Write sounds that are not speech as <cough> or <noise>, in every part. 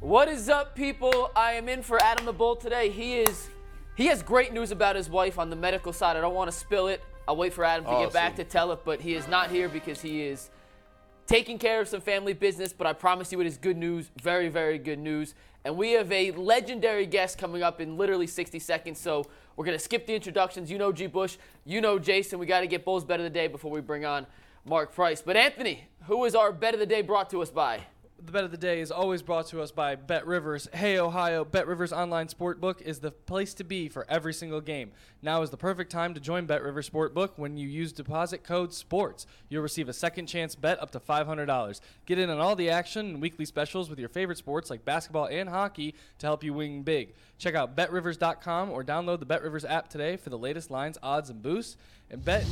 What is up, people? I am in for Adam the Bull today. He is he has great news about his wife on the medical side. I don't want to spill it. I'll wait for Adam to get back to tell it, but he is not here because he is taking care of some family business, but I promise you it is good news, very, very good news. And we have a legendary guest coming up in literally 60 seconds, so we're going to skip the introductions. You know G. Bush, you know Jason. We got to get Bulls Bet of the Day before we bring on Mark Price. But Anthony, who is our Bet of the Day brought to us by? The bet of the day is always brought to us by Bet Rivers. Hey, Ohio, Bet Rivers online sportbook is the place to be for every single game. Now is the perfect time to join Bet Rivers Sportbook when you use deposit code SPORTS. You'll receive a second chance bet up to $500. Get in on all the action and weekly specials with your favorite sports like basketball and hockey to help you win big. Check out betrivers.com or download the Bet Rivers app today for the latest lines, odds, and boosts. And bet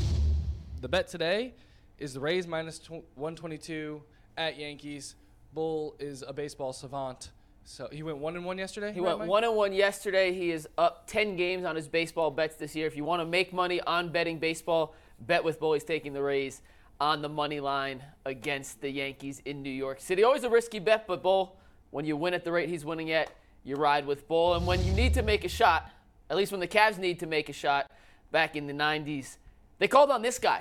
the bet today is the Rays minus tw- 122 at Yankees. Bull is a baseball savant. So he went one and one yesterday. He right, went Mike? one and one yesterday. He is up 10 games on his baseball bets this year. If you want to make money on betting baseball, bet with Bull. He's taking the Rays on the money line against the Yankees in New York City. Always a risky bet, but Bull, when you win at the rate he's winning at, you ride with Bull. And when you need to make a shot, at least when the Cavs need to make a shot back in the 90s, they called on this guy,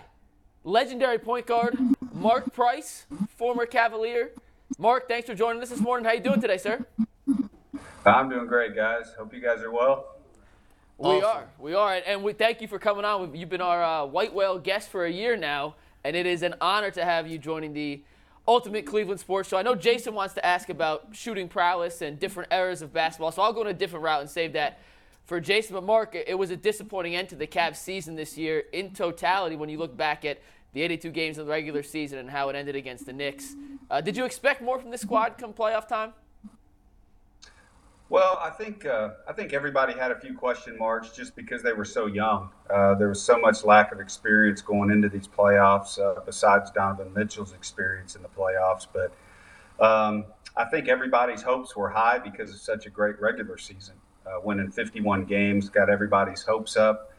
legendary point guard Mark Price, former Cavalier. Mark, thanks for joining us this morning. How you doing today, sir? I'm doing great, guys. Hope you guys are well. We are. We are. And we thank you for coming on. You've been our uh, White Whale guest for a year now, and it is an honor to have you joining the Ultimate Cleveland Sports Show. I know Jason wants to ask about shooting prowess and different eras of basketball, so I'll go in a different route and save that for Jason. But Mark, it was a disappointing end to the Cavs season this year in totality when you look back at the 82 games of the regular season and how it ended against the Knicks. Uh, did you expect more from this squad come playoff time? Well, I think uh, I think everybody had a few question marks just because they were so young. Uh, there was so much lack of experience going into these playoffs, uh, besides Donovan Mitchell's experience in the playoffs. But um, I think everybody's hopes were high because of such a great regular season. Uh, winning 51 games got everybody's hopes up.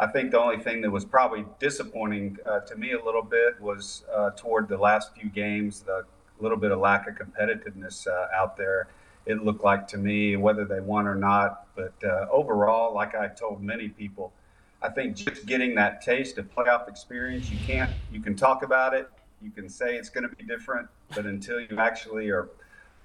I think the only thing that was probably disappointing uh, to me a little bit was uh, toward the last few games, the little bit of lack of competitiveness uh, out there. It looked like to me, whether they won or not. But uh, overall, like I told many people, I think just getting that taste of playoff experience, you can't, you can talk about it, you can say it's going to be different, but until you actually are,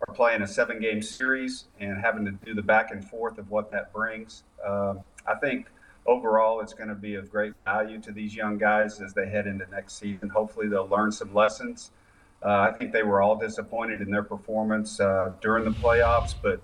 are playing a seven game series and having to do the back and forth of what that brings, um, I think overall it's going to be of great value to these young guys as they head into next season. Hopefully, they'll learn some lessons. Uh, I think they were all disappointed in their performance uh, during the playoffs, but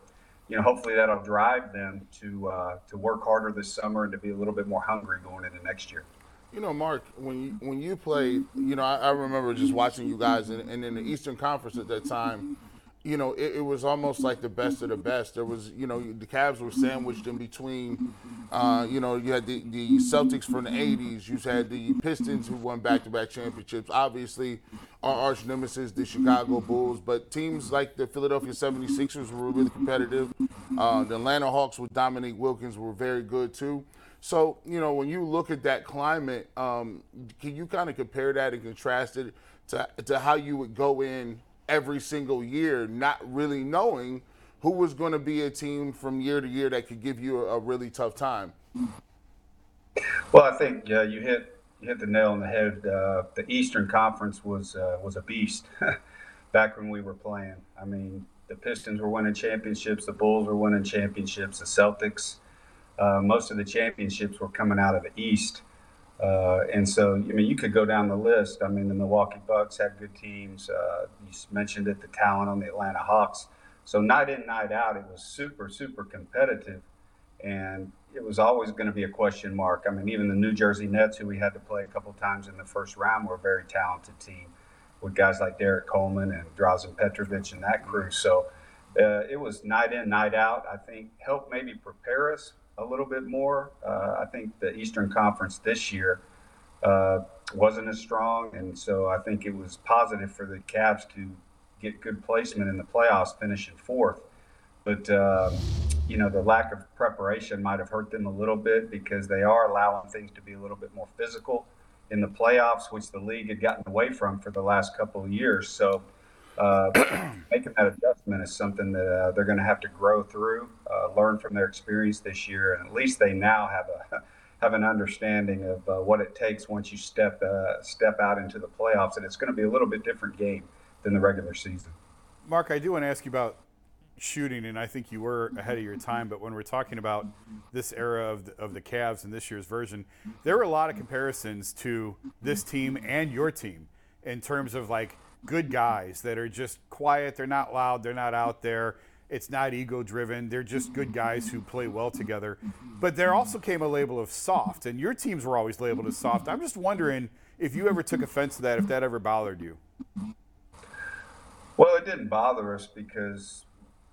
you know, hopefully that'll drive them to uh, to work harder this summer and to be a little bit more hungry going into next year. You know, Mark, when you when you played, you know, I, I remember just watching you guys, and, and in the Eastern Conference at that time, you know, it, it, was almost like the best of the best. There was, you know, the Cavs were sandwiched in between. Uh, you know, you had the, the Celtics from the 80s. You had the Pistons who won back to back championships. Obviously, our arch nemesis, the Chicago Bulls. But teams like the Philadelphia 76ers were really competitive. Uh, the Atlanta Hawks with Dominique Wilkins were very good too. So, you know, when you look at that climate, um, can you kind of compare that and contrast it to, to how you would go in every single year, not really knowing who was going to be a team from year to year that could give you a, a really tough time. Well, I think you hit you hit the nail on the head. Uh, the Eastern Conference was uh, was a beast <laughs> back when we were playing. I mean, the Pistons were winning championships, the Bulls were winning championships, the Celtics. Uh, most of the championships were coming out of the East. Uh, and so, I mean, you could go down the list. I mean, the Milwaukee Bucks had good teams. Uh, you mentioned it, the talent on the Atlanta Hawks. So, night in, night out, it was super, super competitive. And it was always going to be a question mark. I mean, even the New Jersey Nets, who we had to play a couple times in the first round, were a very talented team with guys like Derrick Coleman and Drazen Petrovic and that crew. So, uh, it was night in, night out. I think helped maybe prepare us a little bit more. Uh, I think the Eastern Conference this year uh, wasn't as strong, and so I think it was positive for the Cavs to get good placement in the playoffs, finishing fourth. But um, you know, the lack of preparation might have hurt them a little bit because they are allowing things to be a little bit more physical in the playoffs, which the league had gotten away from for the last couple of years. So uh, <clears throat> making that adjustment is something that uh, they're going to have to grow through, uh, learn from their experience this year, and at least they now have a <laughs> have an understanding of uh, what it takes once you step uh, step out into the playoffs, and it's going to be a little bit different game than the regular season. Mark, I do want to ask you about shooting, and I think you were ahead of your time. But when we're talking about this era of the, of the Cavs and this year's version, there were a lot of comparisons to this team and your team in terms of like good guys that are just quiet. They're not loud. They're not out there. It's not ego driven. They're just good guys who play well together. But there also came a label of soft, and your teams were always labeled as soft. I'm just wondering if you ever took offense to that, if that ever bothered you. Well, it didn't bother us because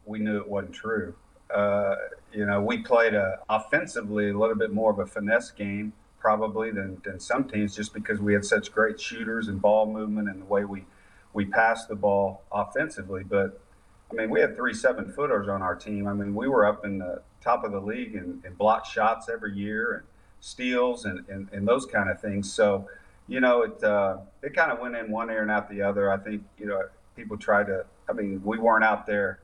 we knew it wasn't true. Uh, you know, we played a, offensively a little bit more of a finesse game probably than, than some teams just because we had such great shooters and ball movement and the way we, we passed the ball offensively. But, I mean, we had three seven footers on our team. I mean, we were up in the top of the league and, in block shots every year and steals and, and, and those kind of things. So, you know, it, uh, it kind of went in one ear and out the other. I think, you know, people try to. I mean, we weren't out there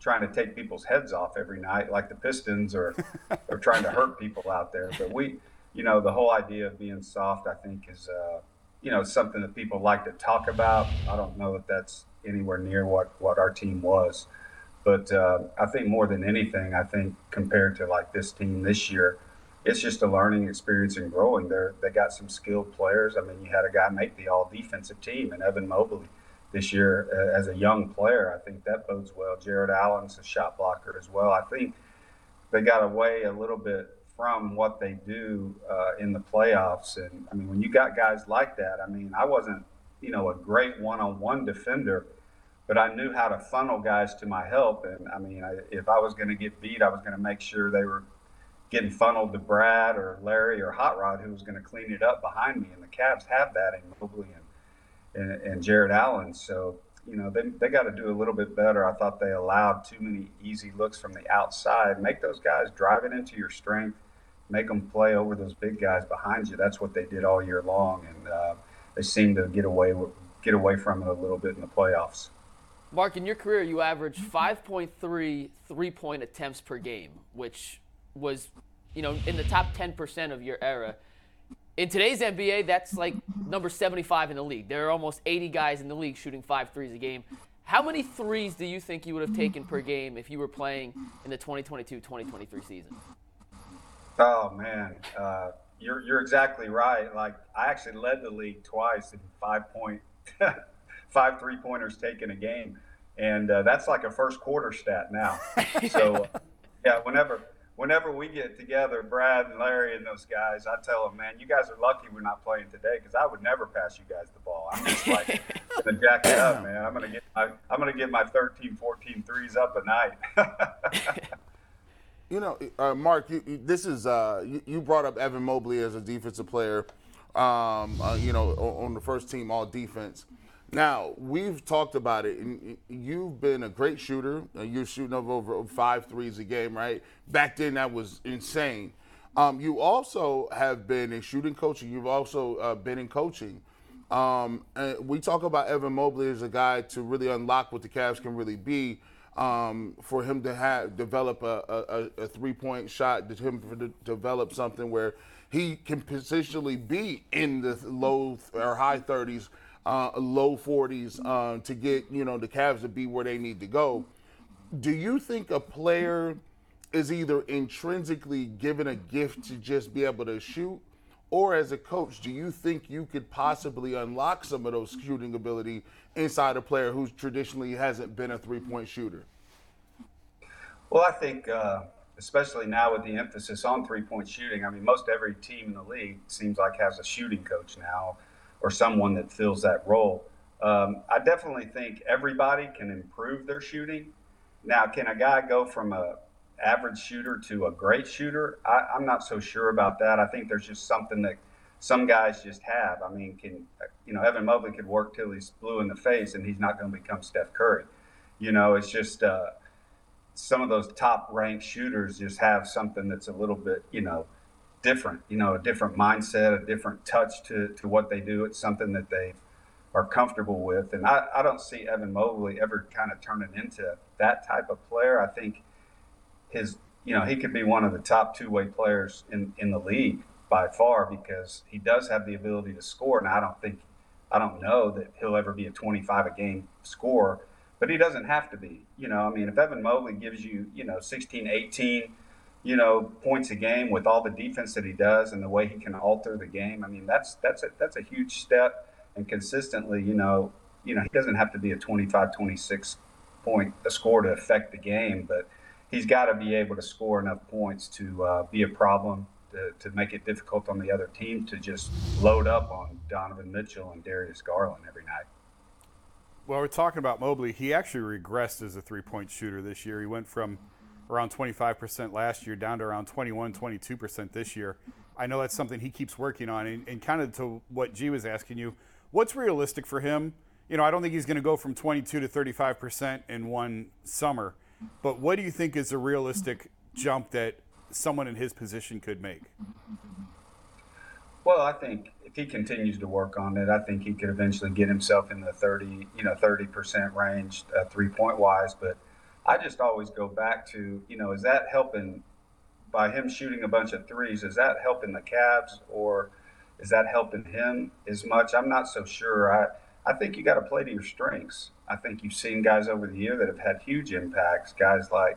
trying to take people's heads off every night like the Pistons or <laughs> or trying to hurt people out there. But we, you know, the whole idea of being soft, I think, is uh, you know something that people like to talk about. I don't know that that's anywhere near what what our team was. But uh, I think more than anything, I think compared to like this team this year, it's just a learning experience and growing. They they got some skilled players. I mean, you had a guy make the All Defensive Team, and Evan Mobley this year uh, as a young player. I think that bodes well. Jarrett Allen's a shot blocker as well. I think they got away a little bit from what they do uh, in the playoffs. And I mean, when you got guys like that, I mean, I wasn't, you know, a great one-on-one defender, but I knew how to funnel guys to my help. And I mean, I, if I was going to get beat, I was going to make sure they were getting funneled to Brad or Larry or Hot Rod, who was going to clean it up behind me. And the Cavs have that in Mobley and and, and Jarrett Allen. So, you know, they, they got to do a little bit better. I thought they allowed too many easy looks from the outside. Make those guys drive it into your strength, make them play over those big guys behind you. That's what they did all year long. And uh, they seem to get away, get away from it a little bit in the playoffs. Mark, in your career, you averaged 5.3 three point attempts per game, which was, you know, in the top 10% of your era in today's NBA, that's like number 75 in the league. There are almost 80 guys in the league shooting five threes a game. How many threes do you think you would have taken per game if you were playing in the 2022-2023 season? Oh man, uh, you're you're exactly right. Like I actually led the league twice in five point, <laughs> five three pointers taken a game, and uh, that's like a first quarter stat now. <laughs> so yeah, whenever whenever we get together, Brad and Larry and those guys, I tell them, man, you guys are lucky we're not playing today because I would never pass you guys the ball. I'm just like gonna jack it up, man. I'm gonna get my I'm gonna get my 13, 14 threes up a night. <laughs> you know, uh, Mark, you, you, this is uh, you, you, brought up Evan Mobley as a defensive player. Um, uh, you know, on the first team all defense. Now we've talked about it, and you've been a great shooter. Uh, you're shooting over five threes a game, right? Back then, that was insane. Um, you also have been a shooting coach, and you've also uh, been in coaching. Um, we talk about Evan Mobley as a guy to really unlock what the Cavs can really be. Um, for him to have develop a, a, a three point shot, to him to develop something where he can positionally be in the low or high 30s uh, low 40s uh, to get you know the Cavs to be where they need to go. Do you think a player is either intrinsically given a gift to just be able to shoot, or as a coach, do you think you could possibly unlock some of those shooting ability inside a player who traditionally hasn't been a three-point shooter? Well, I think. Uh especially now with the emphasis on three point shooting. I mean, most every team in the league seems like has a shooting coach now or someone that fills that role. Um, I definitely think everybody can improve their shooting. Now, can a guy go from a average shooter to a great shooter? I, I'm not so sure about that. I think there's just something that some guys just have. I mean, can you know Evan Mobley could work till he's blue in the face, and he's not going to become Steph Curry. You know, it's just uh, some of those top ranked shooters just have something that's a little bit, you know, different. You know, a different mindset, a different touch to to what they do. It's something that they are comfortable with, and I, I don't see Evan Mobley ever kind of turning into that type of player. I think his, you know, he could be one of the top two way players in in the league by far because he does have the ability to score. And I don't think, I don't know that he'll ever be a 25 a game scorer, but he doesn't have to be. You know, I mean, if Evan Mobley gives you, you know, 16, 18, you know, points a game with all the defense that he does and the way he can alter the game, I mean, that's that's a that's a huge step. And consistently, you know, you know, he doesn't have to be a 25, 26 point a score to affect the game, but he's got to be able to score enough points to uh, be a problem to, to make it difficult on the other team to just load up on Donovan Mitchell and Darius Garland every night. Well, we're talking about Mobley. He actually regressed as a three point shooter this year. He went from around 25% last year down to around 21, 22% this year. I know that's something he keeps working on. And, and kind of to what G was asking you, what's realistic for him? You know, I don't think he's going to go from 22 to 35% in one summer. But what do you think is a realistic jump that someone in his position could make? Well, I think if he continues to work on it, I think he could eventually get himself in the 30, you know, 30% range, uh, three point wise. But I just always go back to, you know, is that helping by him shooting a bunch of threes? Is that helping the Cavs or is that helping him as much? I'm not so sure. I, I think you got to play to your strengths. I think you've seen guys over the year that have had huge impacts, guys like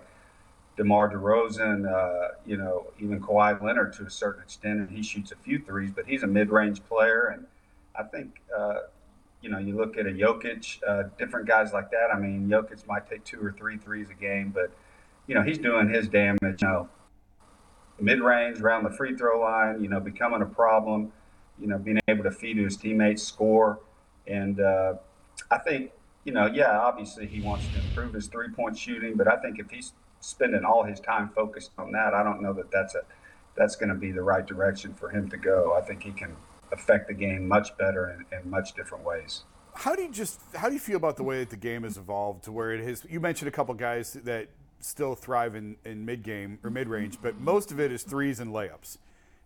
DeMar DeRozan, uh, you know, even Kawhi Leonard to a certain extent, and he shoots a few threes, but he's a mid-range player, and I think, uh, you know, you look at a Jokic, uh, different guys like that. I mean, Jokic might take two or three threes a game, but you know, he's doing his damage. You know, mid-range, around the free throw line, you know, becoming a problem. You know, being able to feed to his teammates, score, and uh, I think, you know, yeah, obviously he wants to improve his three-point shooting, but I think if he's spending all his time focused on that, I don't know that that's a that's going to be the right direction for him to go. I think he can affect the game much better in, in much different ways. How do you just how do you feel about the way that the game has evolved to where it is? You mentioned a couple guys that still thrive in, in mid game or mid range, but most of it is threes and layups.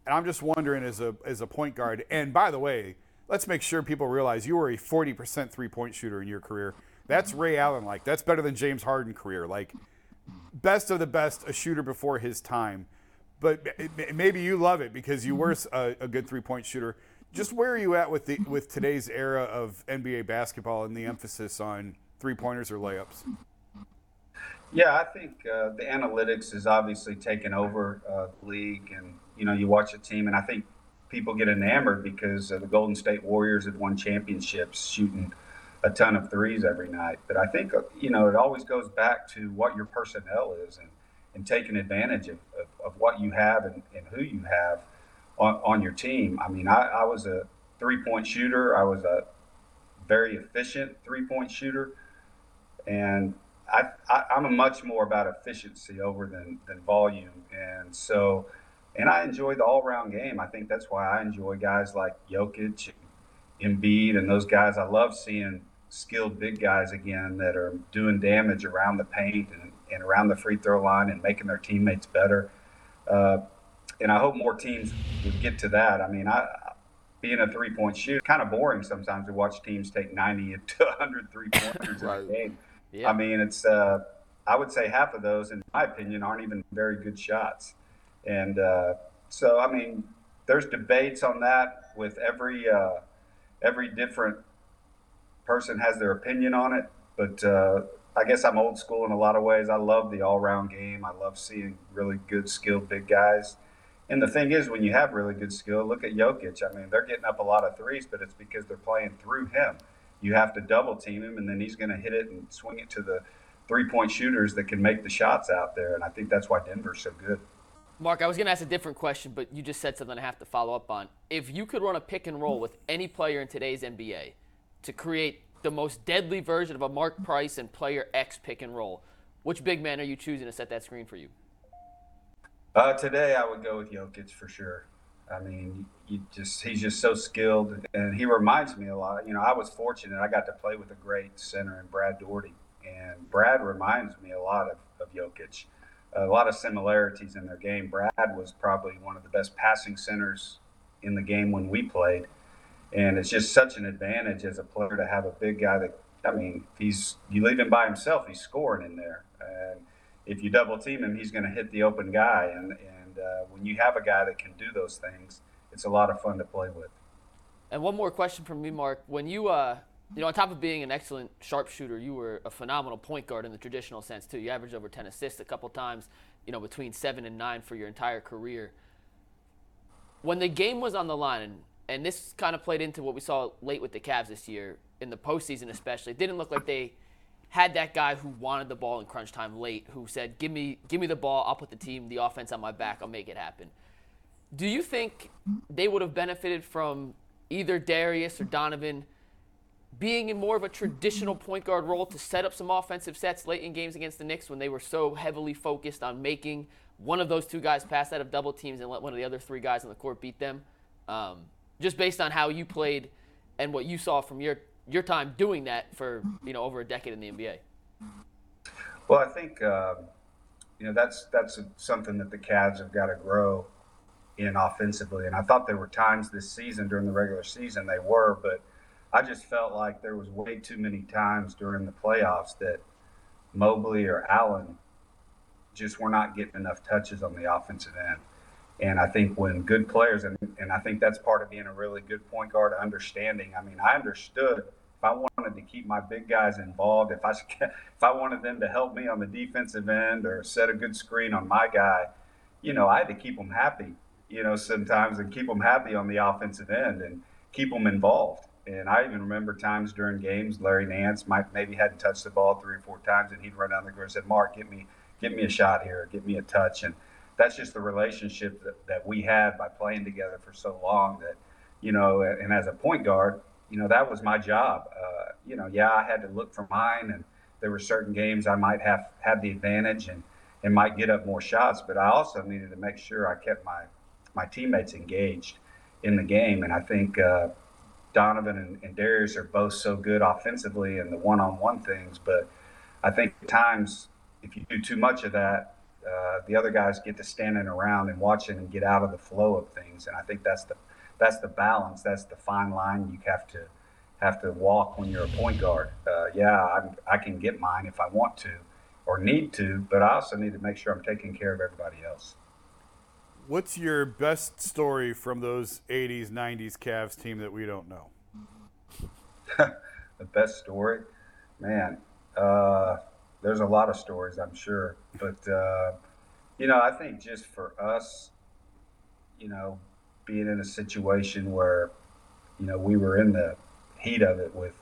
And I'm just wondering as a as a point guard. And by the way, let's make sure people realize you were a 40% three point shooter in your career. That's Ray Allen like. That's better than James Harden career. Like best of the best, a shooter before his time. But maybe you love it because you were a, a good three point shooter. Just where are you at with the with today's era of NBA basketball and the emphasis on three pointers or layups? Yeah, I think uh, the analytics is obviously taken over uh, the league, and you know you watch a team, and I think people get enamored because uh, the Golden State Warriors have won championships shooting a ton of threes every night. But I think uh, you know it always goes back to what your personnel is and, and taking advantage of, of, of what you have and, and, who you have on, on your team. I mean, I, I was a three point shooter. I was a very efficient three point shooter, and I, I am a much more about efficiency over than than volume. And so, and I enjoy the all round game. I think that's why I enjoy guys like Jokic. Embiid and those guys, I love seeing skilled big guys again that are doing damage around the paint and, and around the free throw line and making their teammates better. Uh, and I hope more teams would get to that. I mean, I being a three point shooter, kind of boring sometimes to watch teams take 90 <laughs> to 100 three pointers right. in a game. Yeah. I mean, it's, uh, I would say half of those, in my opinion, aren't even very good shots. And uh, so, I mean, there's debates on that with every, uh, every different person has their opinion on it, but uh, I guess I'm old school in a lot of ways. I love the all-round game. I love seeing really good, skilled big guys. And the thing is, when you have really good skill, look at Jokic. I mean, they're getting up a lot of threes, but it's because they're playing through him. You have to double team him, and then he's going to hit it and swing it to the three-point shooters that can make the shots out there. And I think that's why Denver's so good. Mark, I was going to ask a different question, but you just said something I have to follow up on. If you could run a pick and roll with any player in today's NBA, to create the most deadly version of a Mark Price and player X pick and roll. which big man are you choosing to set that screen for you? Uh, today, I would go with Jokic for sure. I mean, you just he's just so skilled, and he reminds me a lot. You know, I was fortunate; I got to play with a great center in Brad Daugherty, and Brad reminds me a lot of, of Jokic. A lot of similarities in their game. Brad was probably one of the best passing centers in the game when we played, and it's just such an advantage as a player to have a big guy that. I mean, he's you leave him by himself, he's scoring in there, and if you double team him, he's going to hit the open guy, and, and uh, when you have a guy that can do those things, it's a lot of fun to play with. And one more question from me, Mark. When you, uh, you know, on top of being an excellent sharpshooter, you were a phenomenal point guard in the traditional sense too. You averaged over 10 assists a couple times, you know, between seven and nine for your entire career. When the game was on the line, and, and this kind of played into what we saw late with the Cavs this year in the postseason, especially, it didn't look like they had that guy who wanted the ball in crunch time late, who said, "Give me, give me the ball. I'll put the team, the offense on my back. I'll make it happen." Do you think they would have benefited from either Darius or Donovan being in more of a traditional point guard role to set up some offensive sets late in games against the Knicks when they were so heavily focused on making one of those two guys pass out of double teams and let one of the other three guys on the court beat them? Um, just based on how you played and what you saw from your your time doing that for you know over a decade in the NBA? Well, I think uh, you know that's that's something that the Cavs have got to grow in offensively, and I thought there were times this season during the regular season they were, but I just felt like there was way too many times during the playoffs that Mobley or Allen just were not getting enough touches on the offensive end. And I think when good players, and, and I think that's part of being a really good point guard, understanding. I mean, I understood if I wanted to keep my big guys involved, if I <laughs> if I wanted them to help me on the defensive end or set a good screen on my guy, you know, I had to keep them happy, you know, sometimes and keep them happy on the offensive end and keep them involved. And I even remember times during games, Larry Nance might maybe hadn't touched the ball three or four times, and he'd run down the court and said, "Mark, get me, get me a shot here, get me a touch." And that's just the relationship that, that we had by playing together for so long. That you know, and as a point guard, you know, that was my job. Uh, you know, yeah, I had to look for mine, and there were certain games I might have had the advantage and and might get up more shots, but I also needed to make sure I kept my my teammates engaged in the game, and I think. Uh, Donovan and, and Darius are both so good offensively and the one-on-one things, but I think at times if you do too much of that, uh, the other guys get to standing around and watching and get out of the flow of things, and I think that's the that's the balance. That's the fine line you have to have to walk when you're a point guard. Uh, yeah, I'm, I can get mine if I want to or need to, but I also need to make sure I'm taking care of everybody else. What's your best story from those 80s, 90s Cavs team that we don't know? <laughs> the best story? Man, uh, there's a lot of stories, I'm sure. But, uh, you know, I think just for us, you know, being in a situation where, you know, we were in the heat of it with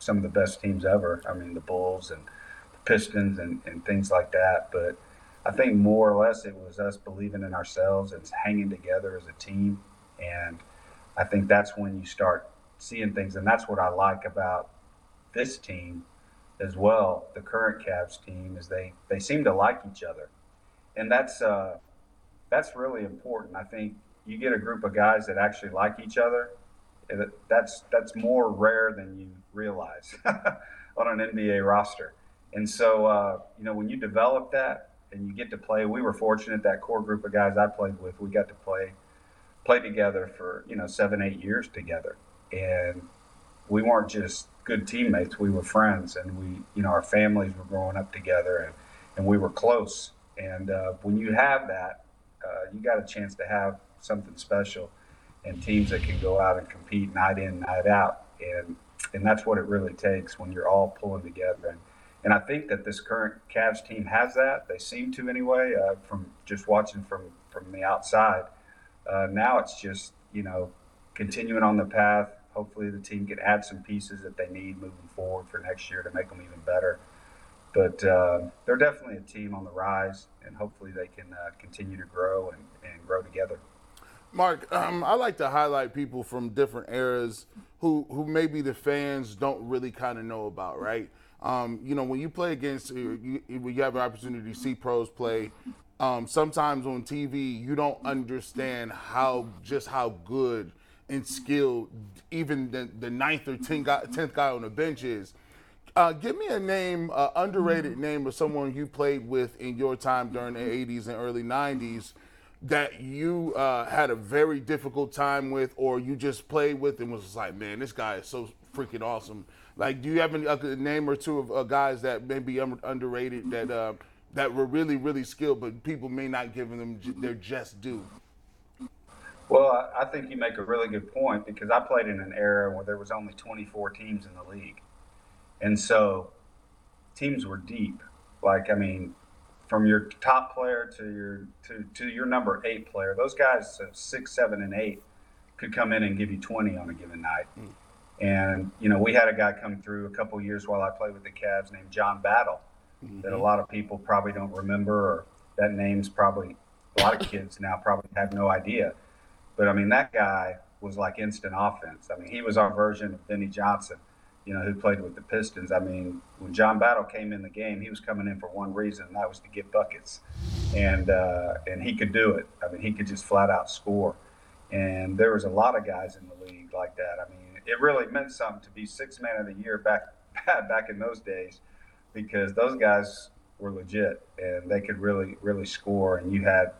some of the best teams ever. I mean, the Bulls and the Pistons and, and things like that. But I think more or less it was us believing in ourselves and hanging together as a team. And I think that's when you start seeing things. And that's what I like about this team as well, the current Cavs team, is they, they seem to like each other. And that's, uh, that's really important. I think you get a group of guys that actually like each other, that's that's more rare than you realize <laughs> on an NBA roster. And so, uh, you know, when you develop that and you get to play, we were fortunate that core group of guys I played with, we got to play play together for you know seven, eight years together, and we weren't just good teammates; we were friends, and we, you know, our families were growing up together, and and we were close. And uh, when you have that, uh, you got a chance to have something special and teams that can go out and compete night in, night out. And and that's what it really takes when you're all pulling together. And, and I think that this current Cavs team has that. They seem to anyway, uh, from just watching from, from the outside. Uh, now it's just, you know, continuing on the path. Hopefully the team can add some pieces that they need moving forward for next year to make them even better. But uh, they're definitely a team on the rise, and hopefully they can uh, continue to grow and, and grow together. Mark, um, I like to highlight people from different eras who who maybe the fans don't really kind of know about, right? Um, you know, when you play against, uh, you, when you have an opportunity to see pros play, um, sometimes on TV you don't understand how just how good and skilled even the, the ninth or tenth guy, tenth guy on the bench is. Uh, give me a name, uh, underrated name of someone you played with in your time during the 80s and early 90s that you uh, had a very difficult time with, or you just played with and was like, man, this guy is so freaking awesome. Like, do you have any, a name or two of uh, guys that may be un- underrated that uh, that were really, really skilled, but people may not give them their just due? Well, I think you make a really good point because I played in an era where there was only 24 teams in the league, and so teams were deep. Like, I mean, from your top player to your to, to your number eight player. Those guys, uh, six, seven, and eight, could come in and give you 20 on a given night. Mm. And you know, we had a guy come through a couple years while I played with the Cavs named John Battle, mm-hmm. that a lot of people probably don't remember, or that name's probably a lot of <laughs> kids now probably have no idea. But I mean, that guy was like instant offense. I mean, he was our version of Vinnie Johnson you know, who played with the Pistons. I mean, when John Battle came in the game, he was coming in for one reason, and that was to get buckets, and uh, and he could do it. I mean, he could just flat out score. And there was a lot of guys in the league like that. I mean, it really meant something to be six man of the year back <laughs> back in those days, because those guys were legit and they could really really score. And you had,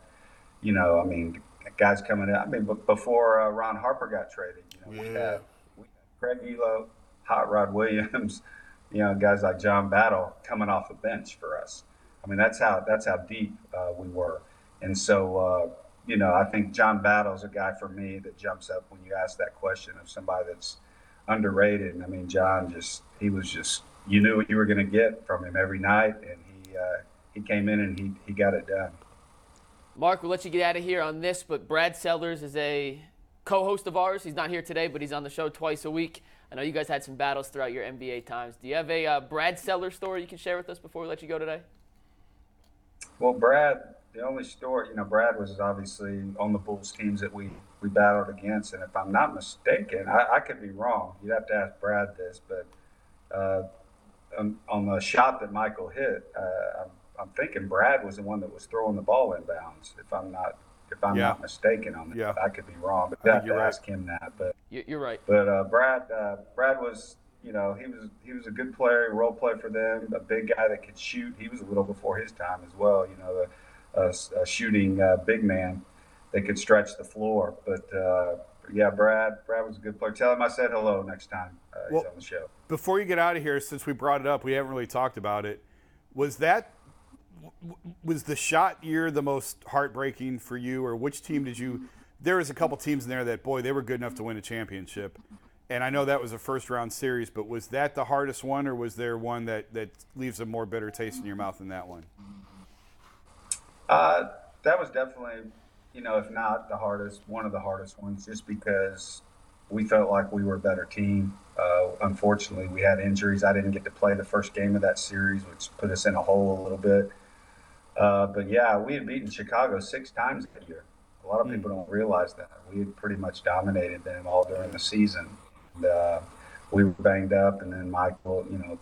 you know, I mean, guys coming in. I mean, before uh, Ron Harper got traded, you know, yeah. we had we had Craig Ehlo Hot Rod Williams, <laughs> you know, guys like John Battle coming off the bench for us. I mean, that's how that's how deep uh, we were. And so, uh, you know, I think John Battle's a guy for me that jumps up when you ask that question of somebody that's underrated. And I mean, John just he was just you knew what you were going to get from him every night, and he uh, he came in and he he got it done. Mark, we'll let you get out of here on this, but Brad Sellers is a co-host of ours. He's not here today, but he's on the show twice a week. I know you guys had some battles throughout your NBA times. Do you have a uh, Brad Sellers story you can share with us before we let you go today? Well, Brad, the only story, you know, Brad was obviously on the Bulls teams that we, we battled against. And if I'm not mistaken, I, I could be wrong. You'd have to ask Brad this, but uh, on, on, the shot that Michael hit, uh, I'm, I'm, thinking Brad was the one that was throwing the ball inbounds. if I'm not if I'm yeah. not mistaken on that. Yeah. I could be wrong, but I have to right. ask him that. But you're right. But uh, Brad, uh, Brad was, you know, he was he was a good player, role player for them, a big guy that could shoot. He was a little before his time as well. You know, a, a shooting uh, big man that could stretch the floor. But uh, yeah, Brad, Brad was a good player. Tell him I said hello next time uh, well, he's on the show. Before you get out of here, since we brought it up, we haven't really talked about it. Was that was the shot year the most heartbreaking for you, or which team did you? There was a couple teams in there that boy they were good enough to win a championship, and I know that was a first round series. But was that the hardest one, or was there one that that leaves a more bitter taste in your mouth than that one? Uh, that was definitely, you know, if not the hardest, one of the hardest ones, just because we felt like we were a better team. Uh, unfortunately, we had injuries. I didn't get to play the first game of that series, which put us in a hole a little bit. Uh, but yeah, we had beaten Chicago six times that year. A lot of hmm. people don't realize that. We had pretty much dominated them all during the season. And, uh, we were banged up, and then Michael, you know,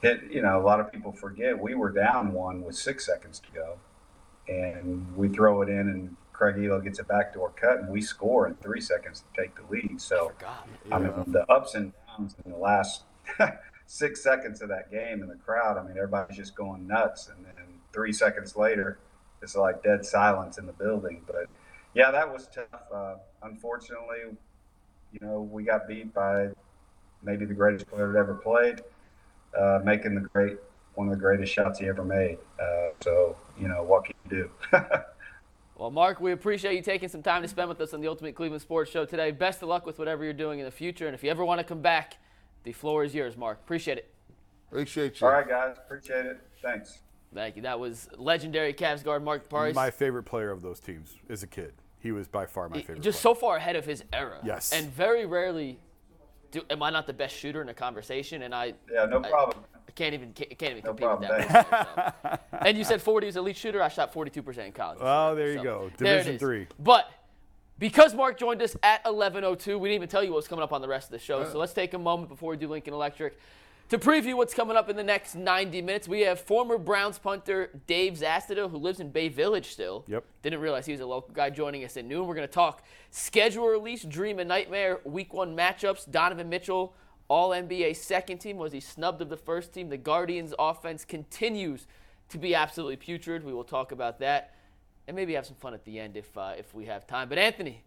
hit. You know, a lot of people forget we were down one with six seconds to go, and we throw it in, and Craig Ehlo gets a backdoor cut, and we score in three seconds to take the lead. So, I mean, the ups and downs in the last <laughs> six seconds of that game in the crowd. I mean, everybody's just going nuts, and then three seconds later, it's like dead silence in the building. But yeah, that was tough. Uh, unfortunately, you know, we got beat by maybe the greatest player that ever played, uh, making the great one of the greatest shots he ever made. Uh, so you know, what can you do? <laughs> well, Mark, we appreciate you taking some time to spend with us on the Ultimate Cleveland Sports Show today. Best of luck with whatever you're doing in the future, and if you ever want to come back, the floor is yours, Mark. Appreciate it. Appreciate you. All right, guys. Appreciate it. Thanks. Thank you. That was legendary Cavs guard Mark Price. My favorite player of those teams as a kid. He was by far my favorite. Just player. so far ahead of his era. Yes. And very rarely, do, am I not the best shooter in a conversation? And I. Yeah, no problem. I, can't even can't, even no compete problem. with that. so. <laughs> And you said 40 is elite shooter. I shot 42% in college. Oh, there you so, go. Division three. But because Mark joined us at 11:02, we didn't even tell you what was coming up on the rest of the show. So let's take a moment before we do Lincoln Electric To preview what's coming up in the next 90 minutes, we have former Browns punter Dave Zastudil, who lives in Bay Village still. Yep. Didn't realize he was a local guy joining us at noon. We're going to talk schedule release, dream and nightmare, week one matchups. Donovan Mitchell, all NBA second team. Was he snubbed of the first team? The Guardians offense continues to be absolutely putrid. We will talk about that and maybe have some fun at the end if, uh, if we have time. But Anthony,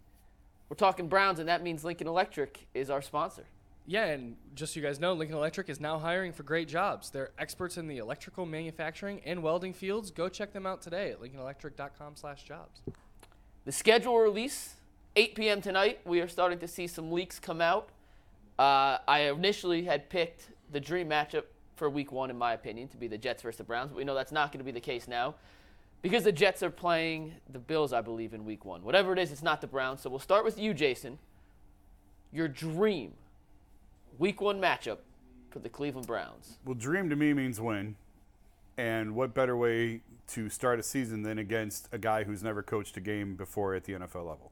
we're talking Browns, and that means Lincoln Electric is our sponsor. Yeah, and just so you guys know, Lincoln Electric is now hiring for great jobs. They're experts in the electrical manufacturing and welding fields. Go check them out today at lincolnelectric.com/jobs. The schedule release 8 p.m. tonight. We are starting to see some leaks come out. Uh, I initially had picked the dream matchup for Week One, in my opinion, to be the Jets versus the Browns, but we know that's not going to be the case now because the Jets are playing the Bills, I believe, in Week One. Whatever it is, it's not the Browns. So we'll start with you, Jason. Your dream week one matchup for the Cleveland Browns. Well, dream to me means win. And what better way to start a season than against a guy who's never coached a game before at the NFL level?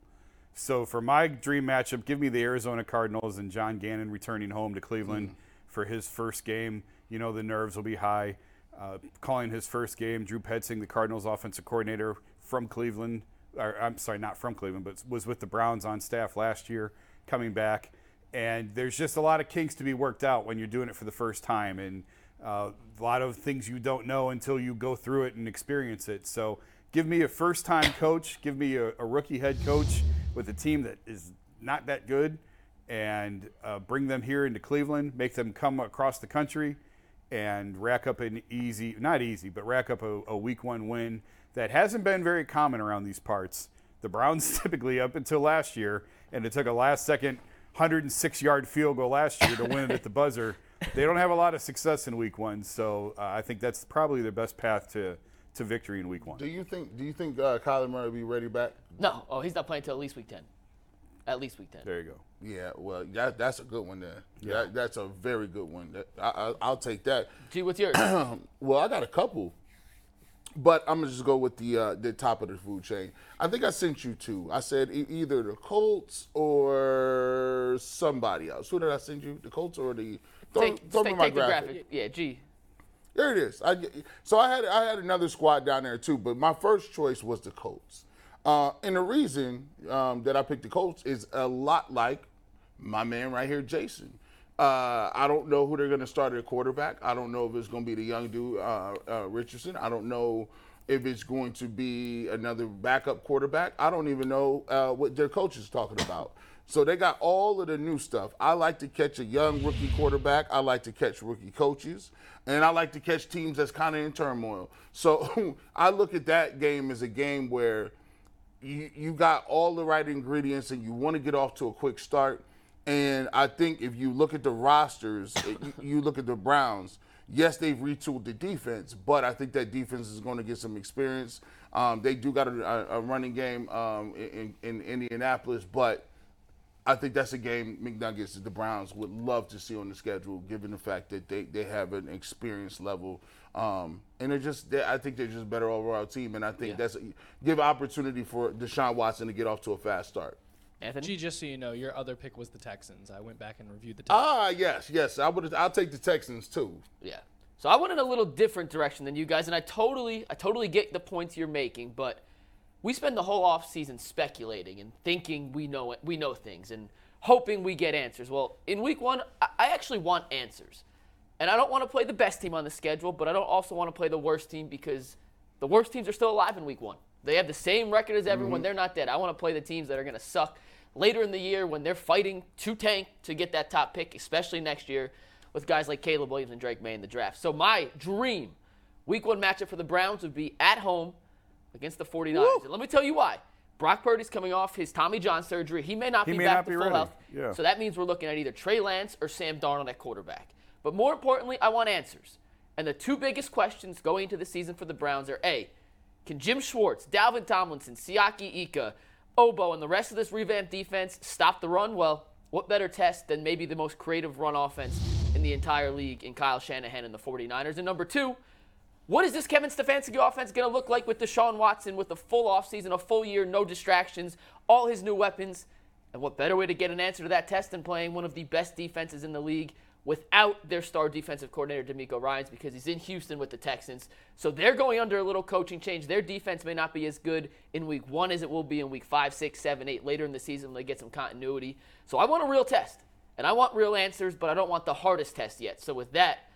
So for my dream matchup, give me the Arizona Cardinals and John Gannon returning home to Cleveland mm. for his first game. You know the nerves will be high. Uh, calling his first game, Drew Petzing, the Cardinals offensive coordinator from Cleveland, or I'm sorry, not from Cleveland, but was with the Browns on staff last year, coming back and there's just a lot of kinks to be worked out when you're doing it for the first time and uh, a lot of things you don't know until you go through it and experience it so give me a first time coach give me a, a, rookie head coach with a team that is not that good and uh, bring them here into cleveland make them come across the country and rack up an easy not easy but rack up a, a week one win that hasn't been very common around these parts the browns <laughs> typically up until last year and it took a last second 106 yard field goal last year to win it at the buzzer. They don't have a lot of success in week one, so uh, I think that's probably their best path to, to victory in week one. Do you think? Do you think uh, Kyler Murray will be ready back? No. Oh, he's not playing until at least week 10. At least week 10. There you go. Yeah, well, that, that's a good one there. Yeah, that, that's a very good one. I, will take that. Gee, what's yours? <clears throat> well, I got a couple. But I'm gonna just go with the uh, the top of the food chain. I think I sent you two. I said e- either the Colts or somebody else. Who did I send you? The Colts or the? Throw, take, throw take, my take graphic. graphic. Yeah, G. There it is. I, so I had I had another squad down there too, but my first choice was the Colts. Uh, and the reason um, that I picked the Colts is a lot like my man right here, Jason. Uh, I don't know who they're going to start at quarterback. I don't know if it's going to be the young dude uh, uh, Richardson. I don't know if it's going to be another backup quarterback. I don't even know uh, what their coach is talking about. So they got all of the new stuff. I like to catch a young rookie quarterback. I like to catch rookie coaches, and I like to catch teams that's kind of in turmoil. So <laughs> I look at that game as a game where you, you got all the right ingredients and you want to get off to a quick start and I think if you look at the rosters, you look at the Browns. Yes, they've retooled the defense, but I think that defense is going to get some experience. Um, they do got a, a running game um, in, in, Indianapolis, but I think that's a game McNuggets the Browns would love to see on the schedule, given the fact that they, they have an experience level. Um, and they're just, they're, I think they're just better overall team. And I think yeah. that's a, give opportunity for Deshaun Watson to get off to a fast start. Anthony? Gee, just so you know, your other pick was the Texans. I went back and reviewed the Texans. Ah, yes, yes. I would. I'll take the Texans too. Yeah. So I went in a little different direction than you guys, and I totally, I totally get the points you're making, but we spend the whole off season speculating and thinking we know it, we know things, and hoping we get answers. Well, in week one, I actually want answers, and I don't want to play the best team on the schedule, but I don't also want to play the worst team because the worst teams are still alive in week one. They have the same record as everyone. Mm-hmm. They're not dead. I want to play the teams that are going to suck later in the year when they're fighting to tank to get that top pick, especially next year with guys like Caleb Williams and Drake Maye in the draft. So my dream week one matchup for the Browns would be at home against the 49ers. Woo! And let me tell you why. Brock Purdy's coming off his Tommy John surgery. He may not he be may back not to be full ready. health. Yeah. So that means we're looking at either Trey Lance or Sam Darnold at quarterback. But more importantly, I want answers. And the two biggest questions going into the season for the Browns are A, can Jim Schwartz, Dalvin Tomlinson, Siaki Ika, Ogbo and the rest of this revamped defense stop the run, well, what better test than maybe the most creative run offense in the entire league in Kyle Shanahan and the 49ers? And number two, what is this Kevin Stefanski offense going to look like with Deshaun Watson with a full offseason, a full year, no distractions, all his new weapons? And what better way to get an answer to that test than playing one of the best defenses in the league without their star defensive coordinator DeMeco Ryans because he's in Houston with the Texans. So they're going under a little coaching change. Their defense may not be as good in week one as it will be in week five, six, seven, eight later in the season when they get some continuity. So I want a real test. And I want real answers, but I don't want the hardest test yet. So with that,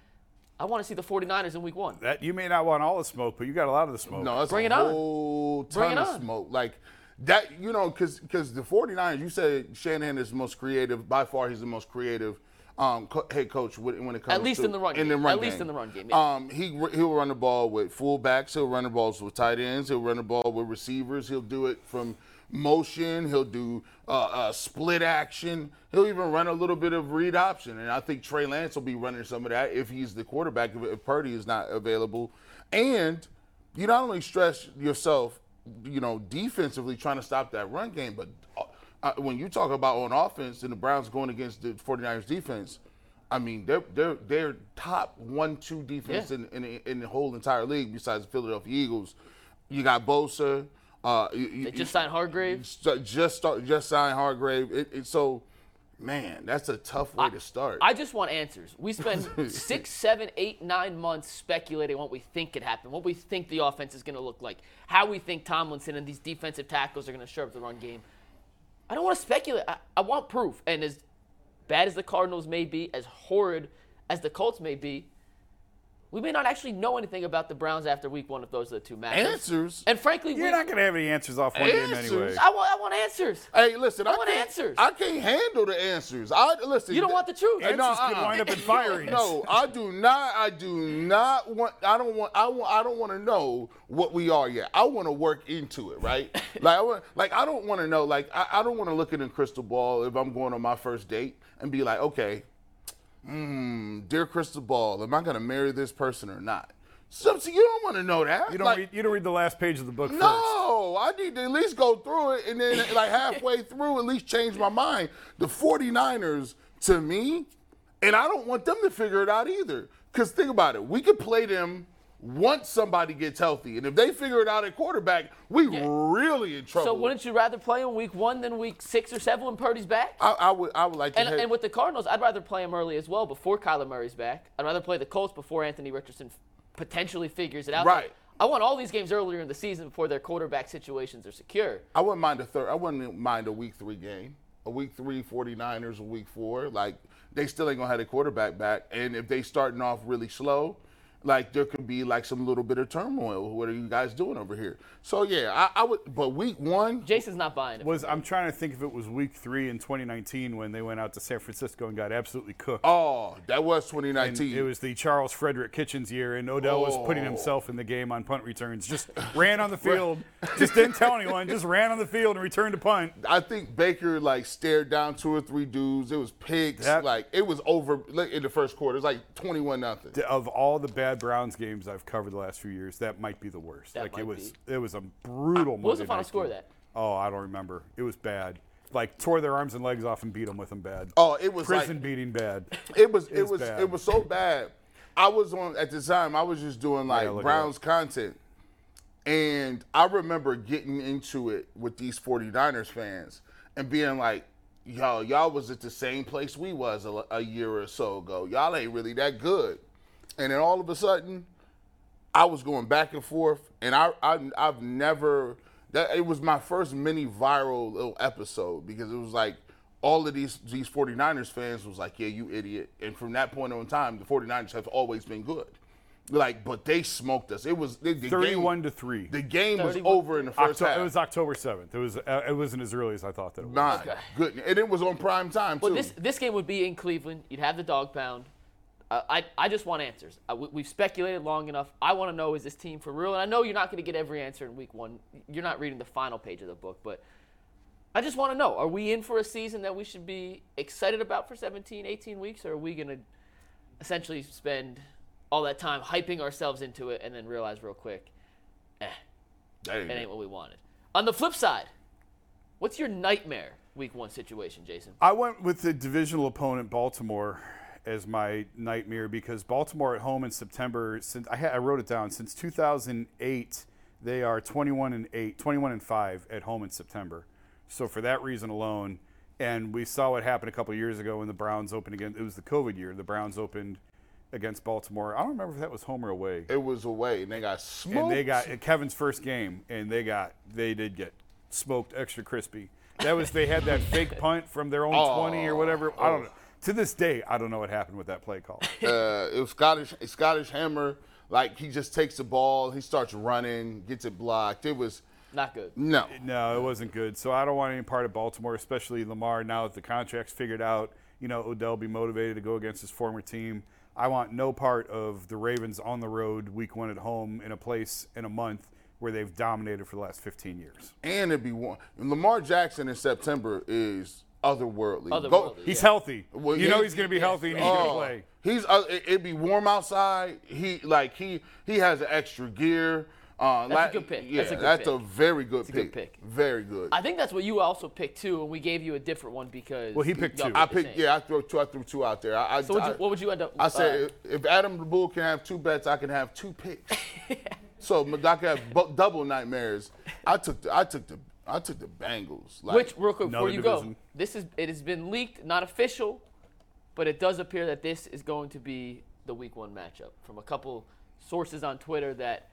I want to see the 49ers in week one. That you may not want all the smoke, but you got a lot of the smoke. No, that's Bring a it on. whole ton Bring it of on. smoke. Like that, you know, because because the 49ers, you said Shanahan is the most creative. By far, he's the most creative um, co- head coach when when it comes at least to, in the run in game. the run game. At least in the run game, yeah. Um, he he'll run the ball with fullbacks. He'll run the balls with tight ends. He'll run the ball with receivers. He'll do it from motion. He'll do uh, uh, split action. He'll even run a little bit of read option. And I think Trey Lance will be running some of that if he's the quarterback, if, if Purdy is not available. And you not only stress yourself, you know, defensively trying to stop that run game, but uh, when you talk about on offense and the Browns going against the 49ers defense, I mean, they're they're they're top one two defense Yeah. in, in in the whole entire league besides the Philadelphia Eagles. You got Bosa. Uh, you, you- They just signed Hargrave. st- just start just signed Hargrave. It, it, so, man, that's a tough way to start. I just want answers. We spend <laughs> six, seven, eight, nine months speculating what we think could happen, what we think the offense is going to look like, how we think Tomlinson and these defensive tackles are going to show up the run game. I don't want to speculate. I, I want proof. And as bad as the Cardinals may be, as horrid as the Colts may be, we may not actually know anything about the Browns after week one if those are the two matches. Answers. And frankly, You're we, not going to have any answers off one game Answers? anyway. I, want, I want answers. Hey, listen, I, want can't, answers. I can't handle the answers. I listen. You don't want the truth. Hey, Answers could uh-uh. wind up in <laughs> firings. No, I do not. I do not want. I don't want. I want. I don't want to know what we are yet. I want to work into it, right? <laughs> like I want. Like I don't want to know. Like I, I don't want to look in a crystal ball if I'm going on my first date and be like, okay, hmm, dear crystal ball, am I going to marry this person or not? So, so you don't want to know that. You don't Like, read. You don't read the last page of the book first. no, I need to at least go through it and then like halfway <laughs> through at least change my mind. The 49ers to me, and I don't want them to figure it out either. Cuz think about it. We could play them once somebody gets healthy. And if they figure it out at quarterback, we really in trouble. So wouldn't you rather play him week one than week six or seven when Purdy's back? I, I would I would like to And, have- and with the Cardinals, I'd rather play him early as well before Kyler Murray's back. I'd rather play the Colts before Anthony Richardson potentially figures it out. Right. I want all these games earlier in the season before their quarterback situations are secure. I wouldn't mind a third. I wouldn't mind a week three game. A week three 49ers, a week four. Like, they still ain't going to have a quarterback back. And if they starting off really slow, like, there could be, like, some little bit of turmoil. What are you guys doing over here? So, yeah, I, I would, but week one, Jason's not buying it. Was I'm trying to think if it was week three in 2019 when they went out to San Francisco and got absolutely cooked. oh, that was And 2019. it was the Charles Frederick Kitchens year, and Odell was oh. putting Oh. himself in the game on punt returns. Just ran on the <laughs> field, just didn't tell anyone. Just ran on the field and returned to punt. I think Baker like stared down two or three dudes. It was picks. That- like it was over like, in the first quarter. It was like 21 nothing. Of all the bad Browns games I've covered the last few years, that might be the worst. That like might it was, be. it was a brutal. What was the final night score of game. that? Oh, I don't remember. It was bad. Like tore their arms and legs off and beat them with them bad. Oh, it was prison like, beating bad. It was it It's was bad. it was so bad. I was on at the time. I was just doing like gotta look it Browns content, and I remember getting into it with these 49ers fans and being like, "Y'all, y'all was at the same place we was a, a year or so ago. Y'all ain't really that good." And then all of a sudden, I was going back and forth, and I, I I've never that it was my first mini viral little episode because it was like all of these these 49ers fans was like, "Yeah, you idiot." And from that point on time, the 49ers have always been good. Like, but they smoked us. It was the, the game. To three. The game was over in the first Octo- half. it was October seventh. It was. Uh, it wasn't as early as I thought that it was. My goodness, and it was on prime time too. Well, this this game would be in Cleveland. You'd have the dog pound. Uh, I I just want answers. Uh, we, we've speculated long enough. I want to know is this team for real? And I know you're not going to get every answer in week one. You're not reading the final page of the book, but I just want to know: Are we in for a season that we should be excited about for 17, 18 weeks, or are we going to essentially spend all that time hyping ourselves into it and then realize real quick, eh, That ain't it it. ain't what we wanted? On the flip side, what's your nightmare week one situation, Jason? I went with the divisional opponent Baltimore as my nightmare because Baltimore at home in September since I, had, I wrote it down since 2008 they are 21 and 8 21 and 5 at home in September. So for that reason alone And we saw what happened a couple years ago when the Browns opened again. It was the COVID year. The Browns opened against Baltimore. I don't remember if that was home or away. It was away, and they got smoked. And they got Kevin's first game, and they got they did get smoked extra crispy. That was they had that fake punt from their own Oh, 20 or whatever. I don't oh. know. To this day, I don't know what happened with that play call. <laughs> uh, it was Scottish Scottish Hammer. Like he just takes the ball, he starts running, gets it blocked. It was Not good. no. No, it wasn't good. So I don't want any part of Baltimore, especially Lamar. Now that the contract's figured out, you know, Odell be motivated to go against his former team. I want no part of the Ravens on the road, week one at home, in a place in a month where they've dominated for the last 15 years. And it'd be one. Lamar Jackson in September is otherworldly. Otherworldly. He's Yeah. healthy. Well, you he- know he's going to be healthy and he's going to play. He's uh, it- it'd be warm outside. He like he he has an extra gear. Uh, That's a good pick. Yeah, That's a good that's a very good a pick. good pick. Very good. I think that's what you also picked too, and we gave you a different one because. Well, he picked two. I picked same. yeah. I threw two. I threw two out there. I, I, So what'd you, I- what would you end up? I said uh, if Adam the Bull can have two bets, I can have two picks. <laughs> so I can have bu- double nightmares. I took the I took the I took the Bengals. Like, Which, real quick, before Another you go, this is it has been leaked, not official, but it does appear that this is going to be the Week One matchup from a couple sources on Twitter that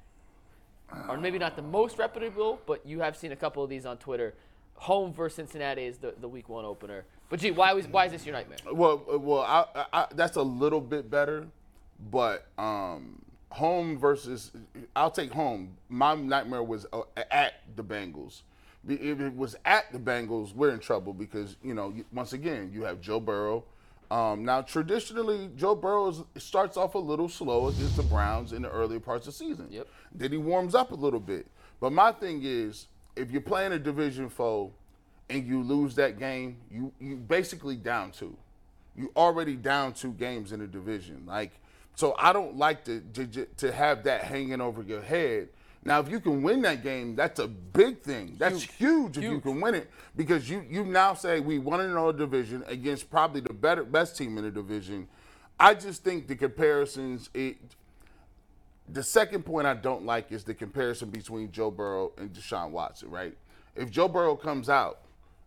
are maybe not the most reputable, but you have seen a couple of these on Twitter. Home versus Cincinnati is the, the Week One opener. But gee, why was why is this your nightmare? Well, well, I, I, I, that's a little bit better, but um, home versus I'll take home. My nightmare was uh, at the Bengals. If it was at the Bengals, we're in trouble because you know once again you have Joe Burrow. Um, now traditionally, Joe Burrow is- starts off a little slow against the Browns in the earlier parts of the season. Yep. Then he warms up a little bit. But my thing is, if you're playing a division foe and you lose that game, you you basically down two you already down two games in the division. Like, so I don't like to, to to have that hanging over your head. Now, if you can win that game, that's a big thing. That's huge, if you can win it because you you now say we won in our division against probably the better best team in the division. I just think the comparisons. It, the second point I don't like is the comparison between Joe Burrow and Deshaun Watson. Right? If Joe Burrow comes out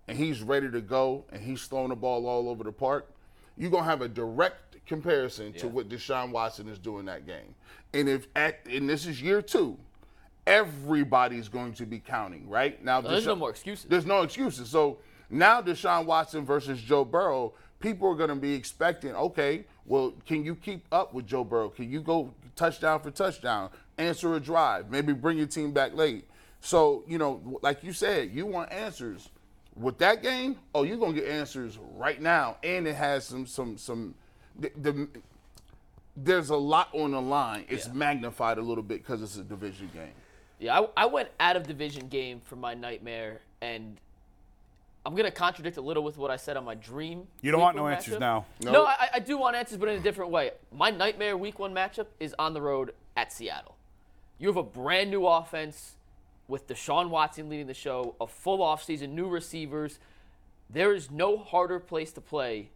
and he's ready to go and he's throwing the ball all over the park, you're gonna have a direct comparison to what Deshaun Watson is doing that game. And if at and this is year two, everybody's going to be counting, right? Now there's no more excuses. There's no excuses. So now Deshaun Watson versus Joe Burrow, people are gonna be expecting, okay, well, can you keep up with Joe Burrow? Can you go touchdown for touchdown, answer a drive, maybe bring your team back late? So, you know, like you said, you want answers with that game, oh, you're gonna get answers right now, and it has some some some. The, the, there's a lot on the line. It's Yeah. magnified a little bit because it's a division game. Yeah, I, I went out of division game for my nightmare, and I'm gonna contradict a little with what I said on my dream. You don't week want no one answers matchup. now. No, I, I do want answers, but in a different way. My nightmare week one matchup is on the road at Seattle. You have a brand new offense with Deshaun Watson leading the show, a full offseason, new receivers. There is no harder place to play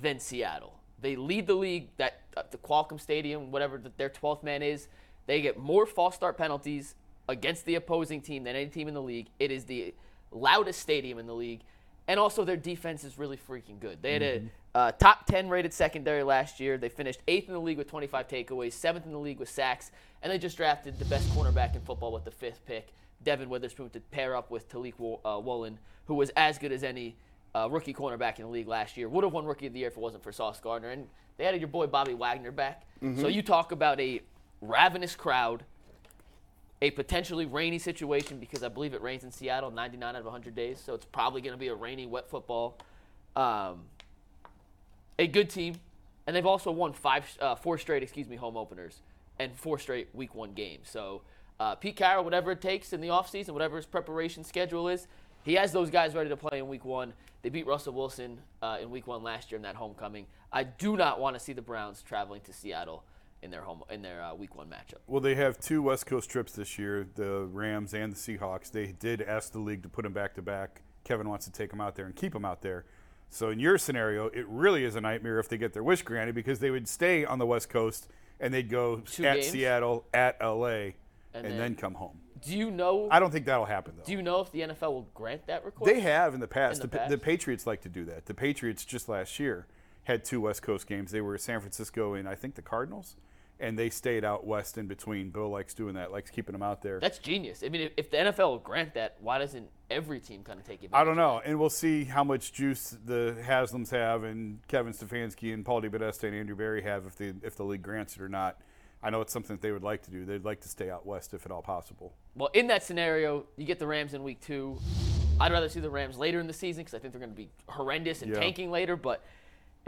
than Seattle. They lead the league, that uh, the Qualcomm Stadium, whatever th- their 12th man is. They get more false start penalties against the opposing team than any team in the league. It is the loudest stadium in the league, and also their defense is really freaking good. They had a uh, top 10 rated secondary last year. They finished eighth in the league with 25 takeaways, seventh in the league with sacks, and they just drafted the best cornerback in football with the fifth pick, Devon Witherspoon, to pair up with Tariq uh, Woolen, who was as good as any uh, rookie cornerback in the league last year. Would have won Rookie of the Year if it wasn't for Sauce Gardner. And they added your boy Bobby Wagner back. So you talk about a ravenous crowd, a potentially rainy situation because I believe it rains in Seattle 99 out of 100 days. So it's probably going to be a rainy, wet football. Um, a good team, and they've also won five, uh, four straight, excuse me, home openers and four straight Week One games. So uh, Pete Carroll, whatever it takes in the offseason, whatever his preparation schedule is, he has those guys ready to play in Week One. They beat Russell Wilson uh, in Week One last year in that homecoming. I do not want to see the Browns traveling to Seattle in their home in their uh, Week One matchup. Well, they have two West Coast trips this year, the Rams and the Seahawks. They did ask the league to put them back to back. Kevin wants to take them out there and keep them out there. So in your scenario, it really is a nightmare if they get their wish granted because they would stay on the West Coast and they'd go Two at games? Seattle, at LA, and, then- then, come home. Do you know? I don't think that'll happen though. do you know if the NFL will grant that request? They have in the past. In the the, past? the Patriots like to do that. The Patriots just last year had two West Coast games. They were San Francisco and I think the Cardinals, and they stayed out west in between. Bill likes doing that, likes keeping them out there. That's genius. I mean, if, if the NFL will grant that, why doesn't every team kind of take it? I don't know, and we'll see how much juice the Haslams have, and Kevin Stefanski and Paul DePodesta and Andrew Berry have if the if the league grants it or not. I know it's something that they would like to do. They'd like to stay out west if at all possible. Well, in that scenario, you get the Rams in week two. I'd rather see the Rams later in the season because I think they're going to be horrendous and Yeah. tanking later, but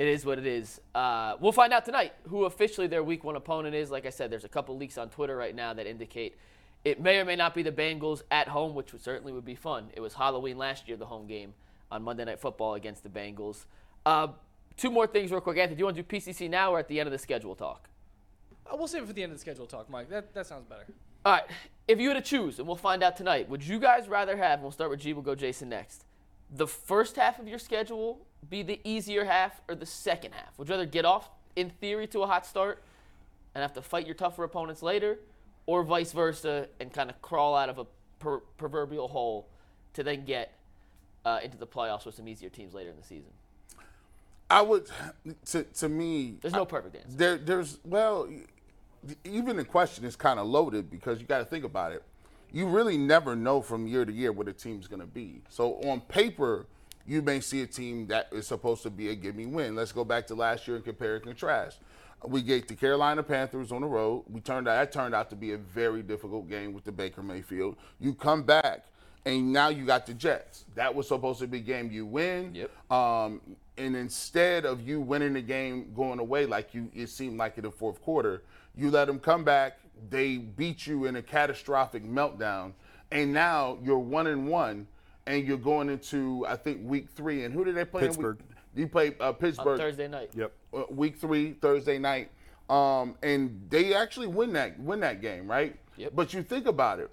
it is what it is. Uh, we'll find out tonight who officially their week one opponent is. Like I said, there's a couple leaks on Twitter right now that indicate it may or may not be the Bengals at home, which would certainly would be fun. It was Halloween last year, the home game on Monday Night Football against the Bengals. Uh, two more things real quick. Anthony, do you want to do PCC now or at the end of the schedule talk? Uh, we'll save it for the end of the schedule talk, Mike. That, that sounds better. All right. If you had to choose, and we'll find out tonight, would you guys rather have, and we'll start with G, we'll go Jason next, the first half of your schedule be the easier half or the second half? Would you rather get off, in theory, to a hot start and have to fight your tougher opponents later, or vice versa and kind of crawl out of a per- proverbial hole to then get uh, into the playoffs with some easier teams later in the season? I would, to, to me, There's no perfect answer. There, there's well, even the question is kind of loaded because you got to think about it. You really never know from year to year what a team's going to be. So on paper, you may see a team that is supposed to be a give me win. Let's go back to last year and compare and contrast. We get the Carolina Panthers on the road. We turned out that turned out to be a very difficult game with the Baker Mayfield. You come back and now you got the Jets. That was supposed to be a game you win. Yep. Um, and instead of you winning the game going away like you it seemed like in the fourth quarter, you let them come back. They beat you in a catastrophic meltdown, and now you're one and one, and you're going into I think week three. And who did they play? in week- Pittsburgh. You play uh, On Pittsburgh Thursday night. Yep. uh, week three Thursday night, um, and they actually win that win that game, right? Yep. But you think about it,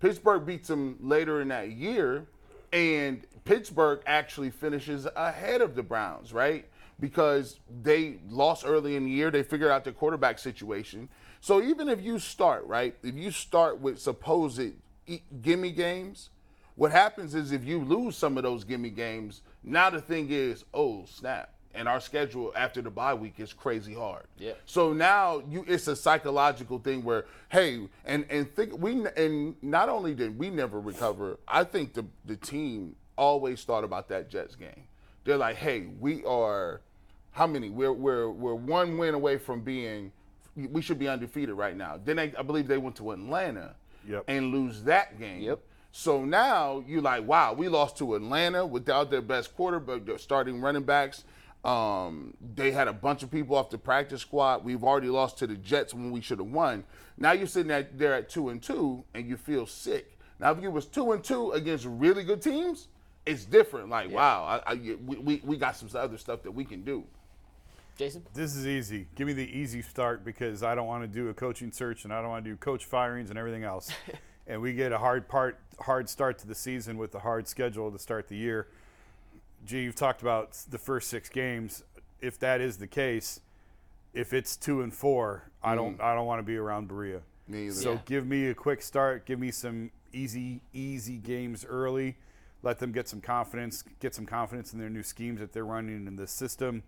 Pittsburgh beats them later in that year, and Pittsburgh actually finishes ahead of the Browns, right? Because they lost early in the year, they figured out their quarterback situation. So even if you start right, if you start with supposed gimme games, what happens is if you lose some of those gimme games, now the thing is, oh snap, and our schedule after the bye week is crazy hard. Yeah. So now you, it's a psychological thing where, hey, and and think we and not only did we never recover, I think the the team always thought about that Jets game. They're like, hey, we are, how many? We're we're we're one win away from being, we should be undefeated right now. Then they, I believe they went to Atlanta, Yep. and lose that game. Yep. So now you're like, wow, we lost to Atlanta without their best quarterback, their starting running backs. Um, they had a bunch of people off the practice squad. We've already lost to the Jets when we should have won. Now you're sitting at, there at two and two, and you feel sick. Now if you was two and two against really good teams, it's different. Like, wow, I, I, we, we we got some other stuff that we can do. Jason? This is easy. Give me the easy start because I don't want to do a coaching search and I don't want to do coach firings and everything else. <laughs> and we get a hard part, hard start to the season with the hard schedule to start the year. Gee, you've talked about the first six games. If that is the case, if it's two and four, I don't, mm. I don't want to be around Berea. Me either. So Yeah. give me a quick start. Give me some easy, easy games early. Let them get some confidence, get some confidence in their new schemes that they're running in the system.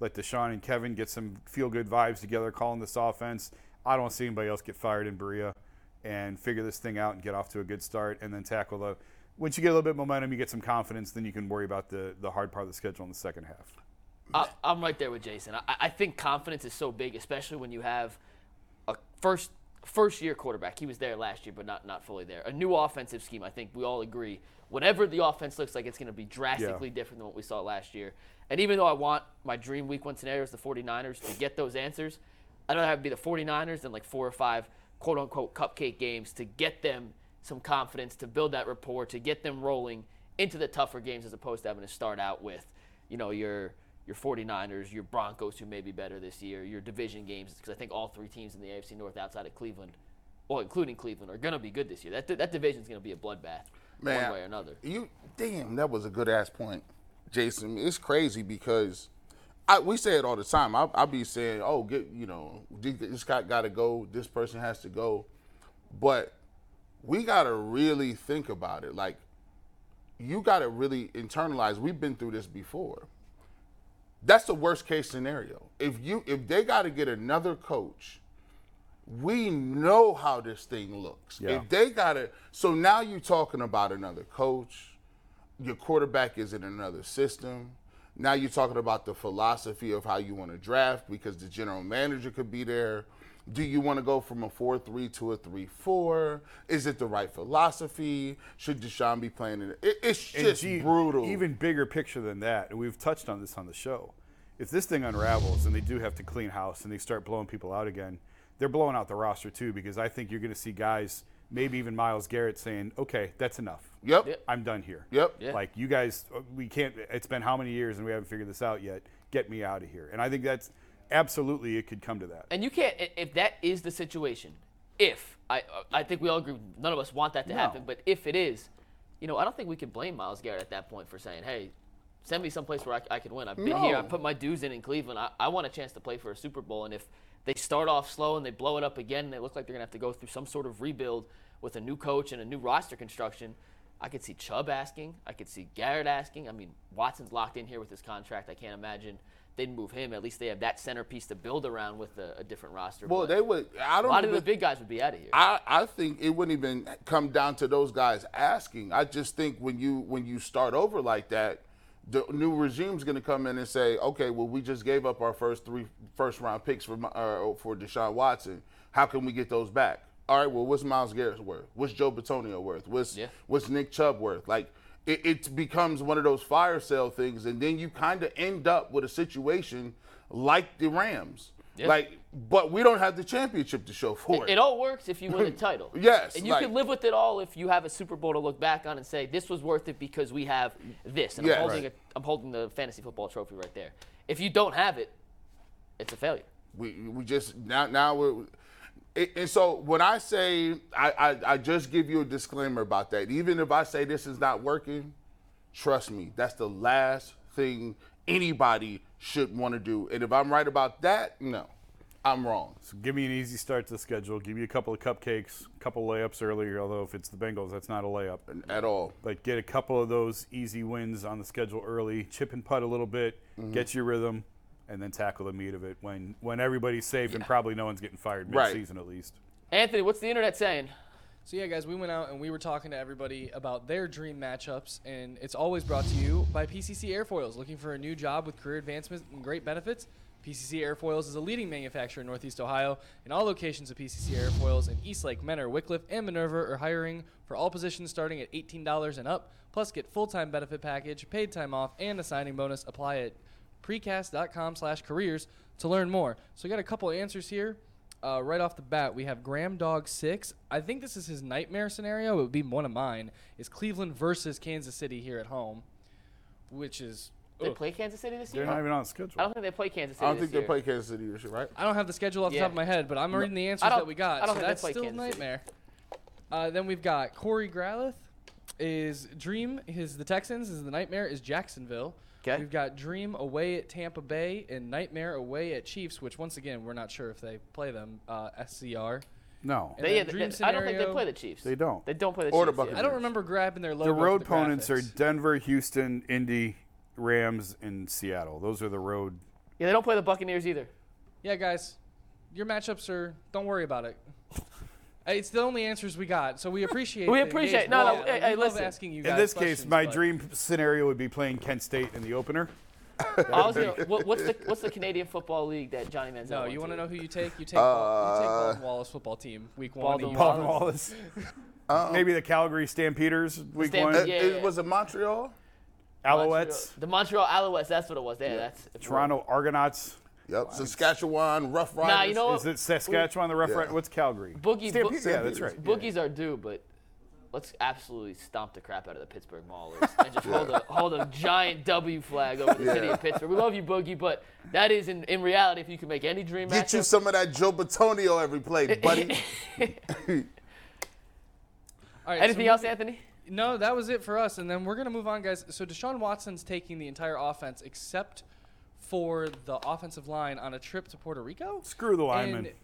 Let Deshaun and Kevin get some feel good vibes together calling this offense. I don't see anybody else get fired in Berea and figure this thing out and get off to a good start and then tackle the once you get a little bit of momentum, you get some confidence, then you can worry about the, the hard part of the schedule in the second half. I, I'm right there with Jason. I, I think confidence is so big, especially when you have a first first year quarterback. He was there last year, but not not fully there. A new offensive scheme. I think we all agree. Whatever the offense looks like, it's going to be drastically different than what we saw last year. And even though I want my dream week one scenario is the 49ers to get those answers, I'd rather have it be the 49ers than like four or five quote unquote cupcake games to get them some confidence, to build that rapport, to get them rolling into the tougher games as opposed to having to start out with, you know, your your 49ers, your Broncos who may be better this year, your division games because I think all three teams in the AFC North outside of Cleveland, well, including Cleveland, are going to be good this year. That that division is going to be a bloodbath Man, one way or another. You damn, that was a good ass point, Jason. It's crazy because I, we say it all the time. I, I'll be saying, "Oh, get you know, this guy got to go. This person has to go," but we got to really think about it. Like, you got to really internalize. We've been through this before. That's the worst case scenario. If you if they got to get another coach, we know how this thing looks. Yeah. If they got to, so now you're talking about another coach. Your quarterback is in another system. Now you're talking about the philosophy of how you want to draft because the general manager could be there. Do you want to go from a 4 3 to a 3 4? Is it the right philosophy? Should Deshaun be playing in it? it it's just gee, brutal. Even bigger picture than that, and we've touched on this on the show. If this thing unravels and they do have to clean house and they start blowing people out again, they're blowing out the roster too because I think you're going to see guys, maybe even Myles Garrett, saying, "Okay, that's enough. Yep. Yep. I'm done here. Yep. Yeah. Like you guys, we can't. It's been how many years and we haven't figured this out yet. Get me out of here." And I think that's absolutely it could come to that. And you can't if that is the situation. If I I think we all agree none of us want that to No. happen, but if it is, you know, I don't think we can blame Myles Garrett at that point for saying, "Hey, send me someplace where I, I can win. I've been here. No. I put my dues in in Cleveland. I, I want a chance to play for a Super Bowl." And if they start off slow and they blow it up again, and they look like they're gonna have to go through some sort of rebuild with a new coach and a new roster construction. I could see Chubb asking. I could see Garrett asking. I mean, Watson's locked in here with his contract. I can't imagine they'd move him. At least they have that centerpiece to build around with a, a different roster. well, but they would. I don't A lot of the big guys would be out of here. I, I think it wouldn't even come down to those guys asking. I just think when you when you start over like that, the new regime's going to come in and say, okay, well, we just gave up our first three first round picks for uh, for Deshaun Watson. How can we get those back? All right, well, what's Myles Garrett worth? What's Joe Bitonio worth? What's Yeah. what's Nick Chubb worth? Like it, it becomes one of those fire sale things, and then you kind of end up with a situation like the Rams. Yeah. Like, but we don't have the championship to show for It, it all works if you win a <laughs> title. Yes, And you like- can live with it all if you have a Super Bowl to look back on and say, this was worth it because we have this. And Yeah, I'm, holding right. a, I'm holding the fantasy football trophy right there. If you don't have it, it's a failure. We we just now now we're it, and so when I say I, I I just give you a disclaimer about that. Even if I say this is not working, trust me, that's the last thing anybody should want to do. And if I'm right about that, no, I'm wrong. So give me an easy start to the schedule. Give me a couple of cupcakes, a couple of layups earlier. Although if it's the Bengals, that's not a layup. At all. But get a couple of those easy wins on the schedule early. Chip and putt a little bit. Mm-hmm. Get your rhythm, and then tackle the meat of it when when everybody's safe and probably no one's getting fired Right. mid-season at least. Anthony, what's the internet saying? So yeah, guys, we went out and we were talking to everybody about their dream matchups, and it's always brought to you by PCC Airfoils. Looking for a new job with career advancement and great benefits? PCC Airfoils is a leading manufacturer in Northeast Ohio, and all locations of PCC Airfoils in Eastlake, Mentor, Wickliffe, and Minerva are hiring for all positions starting at $18 and up. Plus, get full-time benefit package, paid time off, and a signing bonus. Apply at precast.com/careers to learn more. So we got a couple answers here. Uh, right off the bat, we have Graham Dog Six. I think this is his nightmare scenario. It would be one of mine. Is Cleveland versus Kansas City here at home, which is They ugh. play Kansas City this year. They're not even on the I don't think they play Kansas City I don't this think they year. play Kansas City this year, right? I don't have the schedule off the Yeah. top of my head, but I'm reading the answers I don't- that we got. I don't so think they that's play still a Kansas City. nightmare. Uh, then we've got Corey Gralith. Is Dream his the Texans? Is the nightmare is Jacksonville. 'Kay. We've got Dream away at Tampa Bay and Nightmare away at Chiefs, which once again we're not sure if they play them. Uh, SCR. No, And They, yeah, dream they- I don't think they play the Chiefs. they don't. They don't play the Or the Chiefs. yeah. Buccaneers. I don't remember grabbing their logo. The for road the opponents are. Denver, Houston, Indy, Rams, and Seattle. Those are the road. Yeah, they don't play the Buccaneers either. Yeah, guys, your matchups are. Don't worry about it. Uh, It's the only answers we got, so we appreciate. We appreciate- no, no, engagement. hey, we hey, love listen. asking you guys. In this case, my but- dream scenario would be playing Kent State in the opener. I was gonna, what, what's the what's the Canadian football league that Johnny Manziel? No, you want to to know who you take? You take. Bal- you take Uh, Baldwin Wallace football team week one. Baldwin and you- Paul Wallace. Wallace. <laughs> Maybe the Calgary Stampeders week Stamp- one. Uh, Yeah, it- yeah. Was it Montreal? Alouettes, The Montreal Alouettes. That's what it was. Yeah, that's Toronto Argonauts. Yep. Saskatchewan Rough Riders. Nah, you know Is what? it Saskatchewan, the Rough Yeah. Riders? What's Calgary? Boogie, Stampede- Bo- yeah, that's right. Boogies are due, but let's absolutely stomp the crap out of the Pittsburgh Maulers and just <laughs> hold a hold a giant W flag over the city of Pittsburgh. We love you, Boogie, but that is in, in reality if you can make any dream Get you some of that Joe Bitonio every play, <laughs> buddy. All right, Anything so else, Anthony? No, that was it for us, and then we're gonna move on, guys. So Deshaun Watson's taking the entire offense except for the offensive line on a trip to Puerto Rico. Screw the linemen. And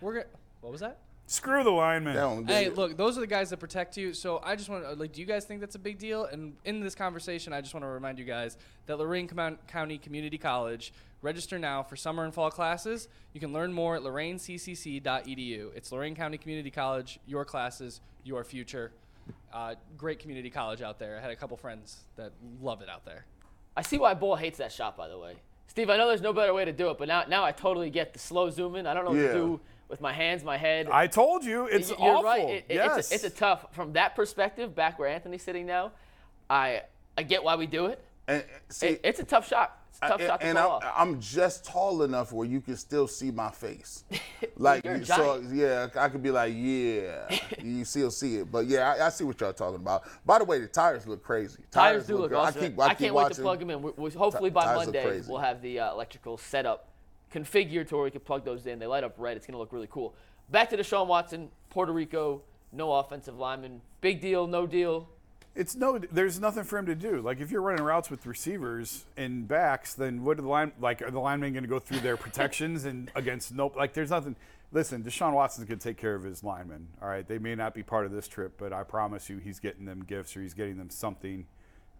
we're gonna. What was that? Screw the lineman. They don't get Hey, it. look, those are the guys that protect you. So I just want to like, do you guys think that's a big deal? And in this conversation, I just want to remind you guys that Lorain Com- County Community College. Register now for summer and fall classes. You can learn more at lorainccc.edu. It's Lorain County Community College. Your classes, your future. Uh, great community college out there. I had a couple friends that love it out there. I see why Bull hates that shot, by the way. Steve, I know there's no better way to do it, but now now I totally get the slow zoom in. I don't know what Yeah. to do with my hands, my head. I told you, it's You're awful. right. It- it- yes. it's, a, it's a tough from that perspective. Back where Anthony's sitting now, I I get why we do it. And, see, It- it's a tough shot. Tough shot to and pull I'm. I'm just tall enough where you can still see my face. <laughs> Like so, yeah, I could be like, yeah, <laughs> you still see it. But yeah, I, I see what y'all talking about. By the way, the tires look crazy. Tires do look good. awesome. I keep, I, I can't wait to plug them in. We, we, hopefully by Monday we'll have the uh, electrical setup configured to where we can plug those in. They light up red. It's going to look really cool. Back to Deshaun Watson, Puerto Rico, no offensive lineman. Big deal, no deal. It's no. There's nothing for him to do. Like if you're running routes with receivers and backs, then what are the line? Like are the linemen going to go through their <laughs> protections and against nope? Like there's nothing. Listen, Deshaun Watson's going to take care of his linemen. All right, they may not be part of this trip, but I promise you, he's getting them gifts or he's getting them something.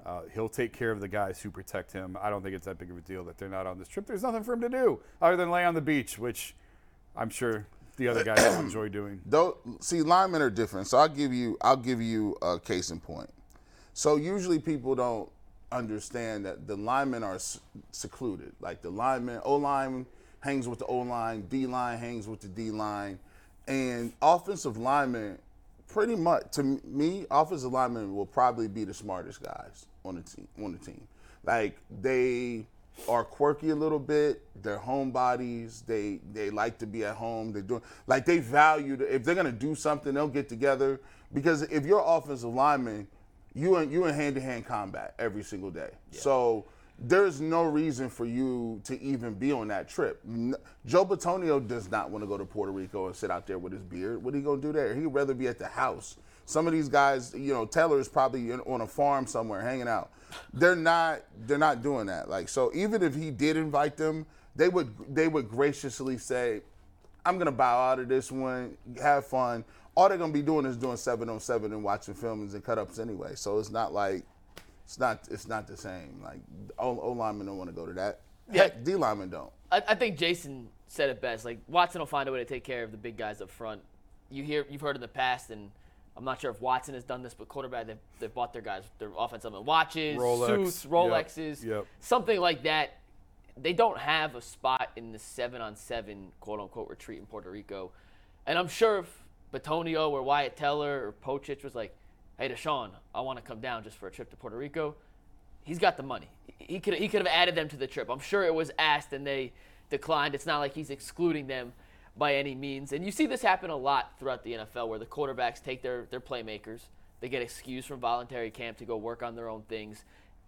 Uh, he'll take care of the guys who protect him. I don't think it's that big of a deal that they're not on this trip. There's nothing for him to do other than lay on the beach, which I'm sure the other guys enjoy doing. Though, see, linemen are different. So I'll give you, I'll give you a case in point. So usually people don't understand that the linemen are secluded. Like the lineman, O line hangs with the O line, D line hangs with the D line, and offensive linemen, pretty much to me, offensive linemen will probably be the smartest guys on the team. On the team, like they are quirky a little bit. They're homebodies. They they like to be at home. They're doing like they value if they're gonna do something, they'll get together. Because if you're offensive lineman, you in you in hand to hand combat every single day. So there's no reason for you to even be on that trip. Joe Bitonio does not want to go to Puerto Rico and sit out there with his beard. What are you gonna do there? He'd rather be at the house. Some of these guys, you know, Taylor is probably in, on a farm somewhere hanging out. They're not. They're not doing that. Like so, even if he did invite them, they would they would graciously say, "I'm gonna bow out of this one. Have fun." All they're gonna be doing is doing seven on seven and watching films and cut ups anyway. So it's not like it's not it's not the same. Like O, o linemen don't want to go to that. Yeah. Heck, D linemen don't. I, I think Jason said it best. Like Watson will find a way to take care of the big guys up front. You hear, you've heard in the past, and I'm not sure if Watson has done this, but quarterback they've, they've bought their guys their offensive linemen watches, Rolex. suits, Yep. Rolexes, Yep. something like that. They don't have a spot in the seven on seven quote unquote retreat in Puerto Rico, and I'm sure if Bitonio or Wyatt Teller or Pocic was like, "Hey, Deshaun, I want to come down just for a trip to Puerto Rico," he's got the money. He could he could have added them to the trip. I'm sure it was asked and they declined. It's not like he's excluding them by any means. And you see this happen a lot throughout the NFL where the quarterbacks take their their playmakers, they get excused from voluntary camp to go work on their own things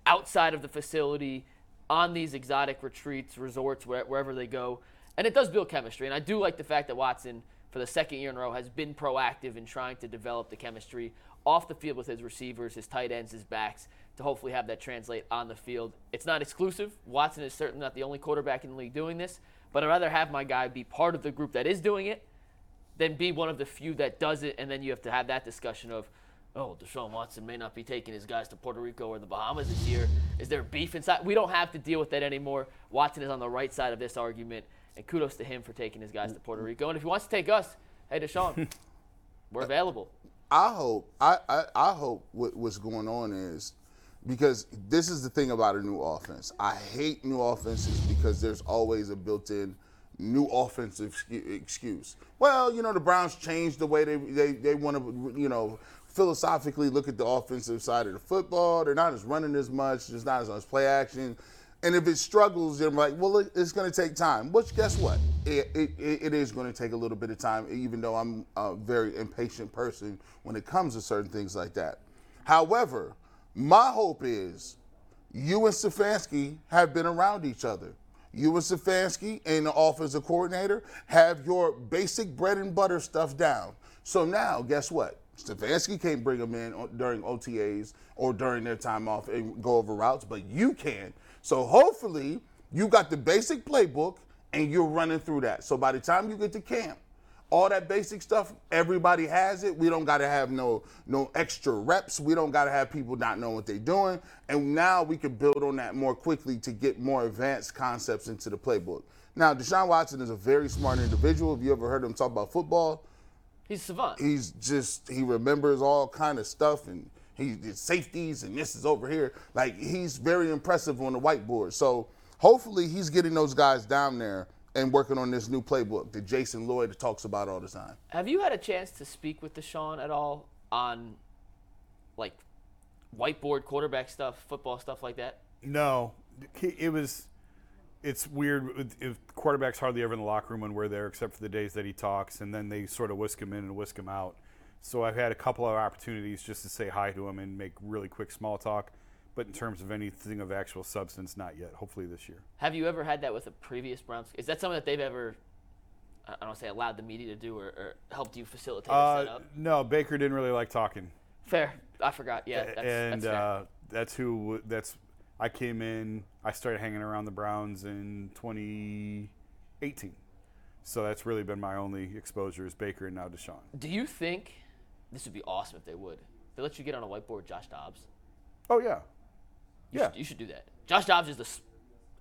outside of the facility on these exotic retreats, resorts, where, wherever they go. And it does build chemistry. And I do like the fact that Watson, for the second year in a row, has been proactive in trying to develop the chemistry off the field with his receivers, his tight ends, his backs, to hopefully have that translate on the field. It's not exclusive. Watson is certainly not the only quarterback in the league doing this, but I'd rather have my guy be part of the group that is doing it than be one of the few that does it, and then you have to have that discussion of, oh, Deshaun Watson may not be taking his guys to Puerto Rico or the Bahamas this year. Is there beef inside? We don't have to deal with that anymore. Watson is on the right side of this argument, and kudos to him for taking his guys to Puerto Rico. And if he wants to take us, hey, Deshaun, <laughs> we're available. I hope I, I, I hope what, what's going on is because this is the thing about a new offense. I hate new offenses because there's always a built-in new offensive excuse. Well, you know the Browns changed the way they they, they want to you know philosophically look at the offensive side of the football. They're not as running as much. There's not as much play action. And if it struggles, they're like, well, it's going to take time. Which, guess what? It, it, it is going to take a little bit of time, even though I'm a very impatient person when it comes to certain things like that. However, my hope is you and Stefanski have been around each other. You and Stefanski and the offensive coordinator have your basic bread and butter stuff down. So now, guess what? Stefanski can't bring them in during OTAs or during their time off and go over routes, but you can. So hopefully, you got the basic playbook and you're running through that. So by the time you get to camp, all that basic stuff, everybody has it. We don't got to have no no extra reps. We don't got to have people not know what they're doing. And now we can build on that more quickly to get more advanced concepts into the playbook. Now, Deshaun Watson is a very smart individual. Have you ever heard him talk about football? He's savant. He's just he remembers all kind of stuff and he did safeties and this is over here. Like he's very impressive on the whiteboard. So hopefully he's getting those guys down there and working on this new playbook that Jason Lloyd talks about all the time. Have you had a chance to speak with Deshaun at all on like whiteboard quarterback stuff, football stuff like that? No, it was. It's weird. If quarterbacks hardly ever in the locker room when we're there, except for the days that he talks, and then they sort of whisk him in and whisk him out. So I've had a couple of opportunities just to say hi to him and make really quick small talk. But in terms of anything of actual substance, not yet. Hopefully this year. Have you ever had that with a previous Browns? Is that something that they've ever, I don't say allowed the media to do or, or helped you facilitate uh, a setup? No, Baker didn't really like talking. Fair. I forgot. Yeah, that's, and that's, uh, that's who. That's I came in. I started hanging around the Browns in 2018. So that's really been my only exposure is Baker and now Deshaun. Do you think this would be awesome if they would? They let you get on a whiteboard, Josh Dobbs. Oh yeah, you yeah. Should, you should do that. Josh Dobbs is the.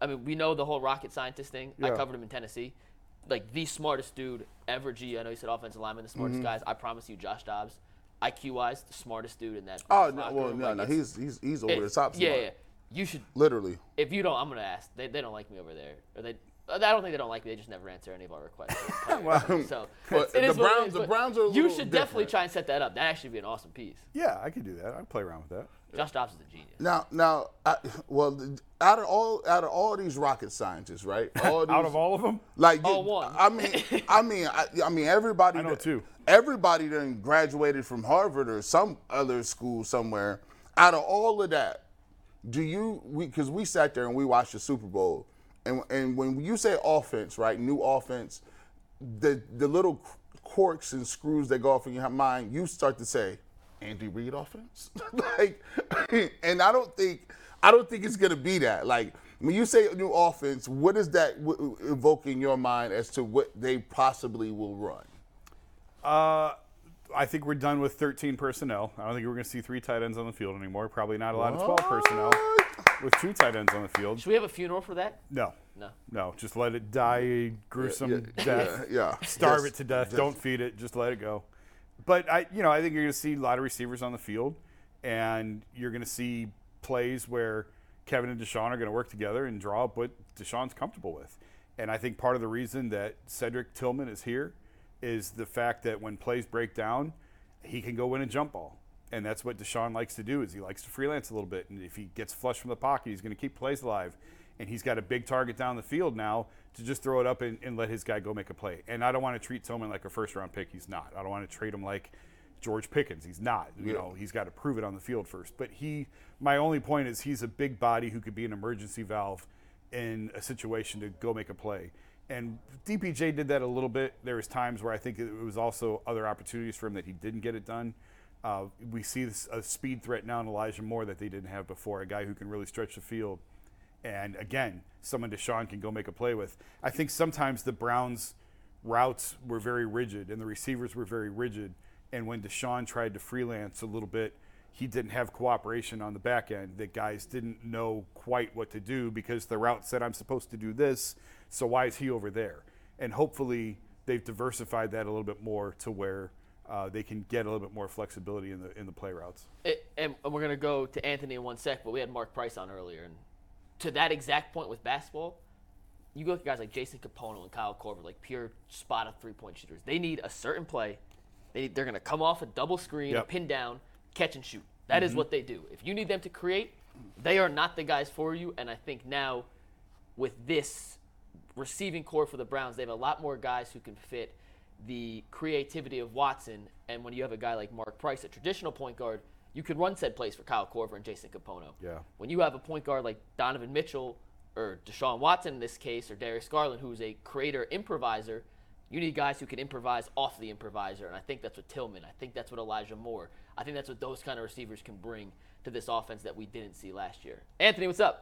I mean, we know the whole rocket scientist thing. Yeah. I covered him in Tennessee. Like the smartest dude ever. G. I know you said offensive lineman, the smartest Mm-hmm. guys. I promise you, Josh Dobbs, IQ wise, the smartest dude in that. Oh no, well no, Like, no, he's he's he's over it- the top. Yeah, smart. yeah. You should. Literally. If you don't, I'm gonna ask. They, they don't like me over there. Or they. I don't think they don't like me. They just never answer any of our requests. <laughs> so But it is the what it Browns- is, the Browns are a You little should definitely different. try and set that up. That actually be an awesome piece. yeah. I could do that. I'd play around with that. Josh Dobbs is a genius. Now, now, I, well, out of all out of all these rocket scientists, right? <laughs> All Out of all of them, Like Oh, you- one. I mean, I mean, I, I mean, everybody. I know that- two. Everybody then graduated from Harvard or some other school somewhere. Out of all of that, do you? We because we sat there and we watched the Super Bowl, and and when you say offense, right? New offense, the the little quirks and screws that go off in your mind, you start to say, Andy Reid offense, <laughs> like, <laughs> and I don't think I don't think it's gonna be that. Like when you say new offense, what is that w- your mind as to what they possibly will run? uh, I think we're done with 13 personnel. I don't think we're going to see three tight ends on the field anymore. Probably not a lot of 12 personnel with two tight ends on the field. Should we have a funeral for that? No, No. no. Just let it die a gruesome yeah, death. yeah, yeah. Starve Just- it to death. just- Don't feed it. Just let it go. But I, you know, I think you're going to see a lot of receivers on the field, and you're going to see plays where Kevin and Deshaun are going to work together and draw up what Deshaun's comfortable with. And I think part of the reason that Cedric Tillman is here is the fact that when plays break down, he can go win a jump ball. And that's what Deshaun likes to do is he likes to freelance a little bit. And if he gets flush from the pocket, he's going to keep plays alive. And he's got a big target down the field now to just throw it up and, and let his guy go make a play. And I don't want to treat Tillman like a first round pick. He's not. I don't want to treat him like George Pickens. He's not. You know, he's got to prove it on the field first. But he, my only point is he's a big body who could be an emergency valve in a situation to go make a play. And DPJ did that a little bit. There was times where I think it was also other opportunities for him that he didn't get it done. Uh, we see this, a speed threat now in Elijah Moore that they didn't have before, a guy who can really stretch the field. And again, someone Deshaun can go make a play with. I think sometimes the Browns' routes were very rigid and the receivers were very rigid. And when Deshaun tried to freelance a little bit, he didn't have cooperation on the back end. That guys didn't know quite what to do because the route said, I'm supposed to do this. So why is he over there? And hopefully they've diversified that a little bit more to where uh, they can get a little bit more flexibility in the in the play routes. It, and we're gonna go to Anthony in one sec, but we had Mark Price on earlier, and to that exact point with basketball, you look at guys like Jason Kapono and Kyle Korver, like pure spot of three point shooters. They need a certain play. They they're gonna come off a double screen, a Yep. pin down, catch and shoot. That is what they do. If you need them to create, they are not the guys for you. And I think now, with this receiving corps for the Browns, they have a lot more guys who can fit the creativity of Watson. And when you have a guy like Mark Price, a traditional point guard, you could run said plays for Kyle Korver and Jason Kapono. Yeah. When you have a point guard like Donovan Mitchell or Deshaun Watson in this case, or Darius Garland, who's a creator improviser, you need guys who can improvise off the improviser. And I think that's what Tillman, I think that's what Elijah Moore, I think that's what those kind of receivers can bring to this offense that we didn't see last year. Anthony, what's up?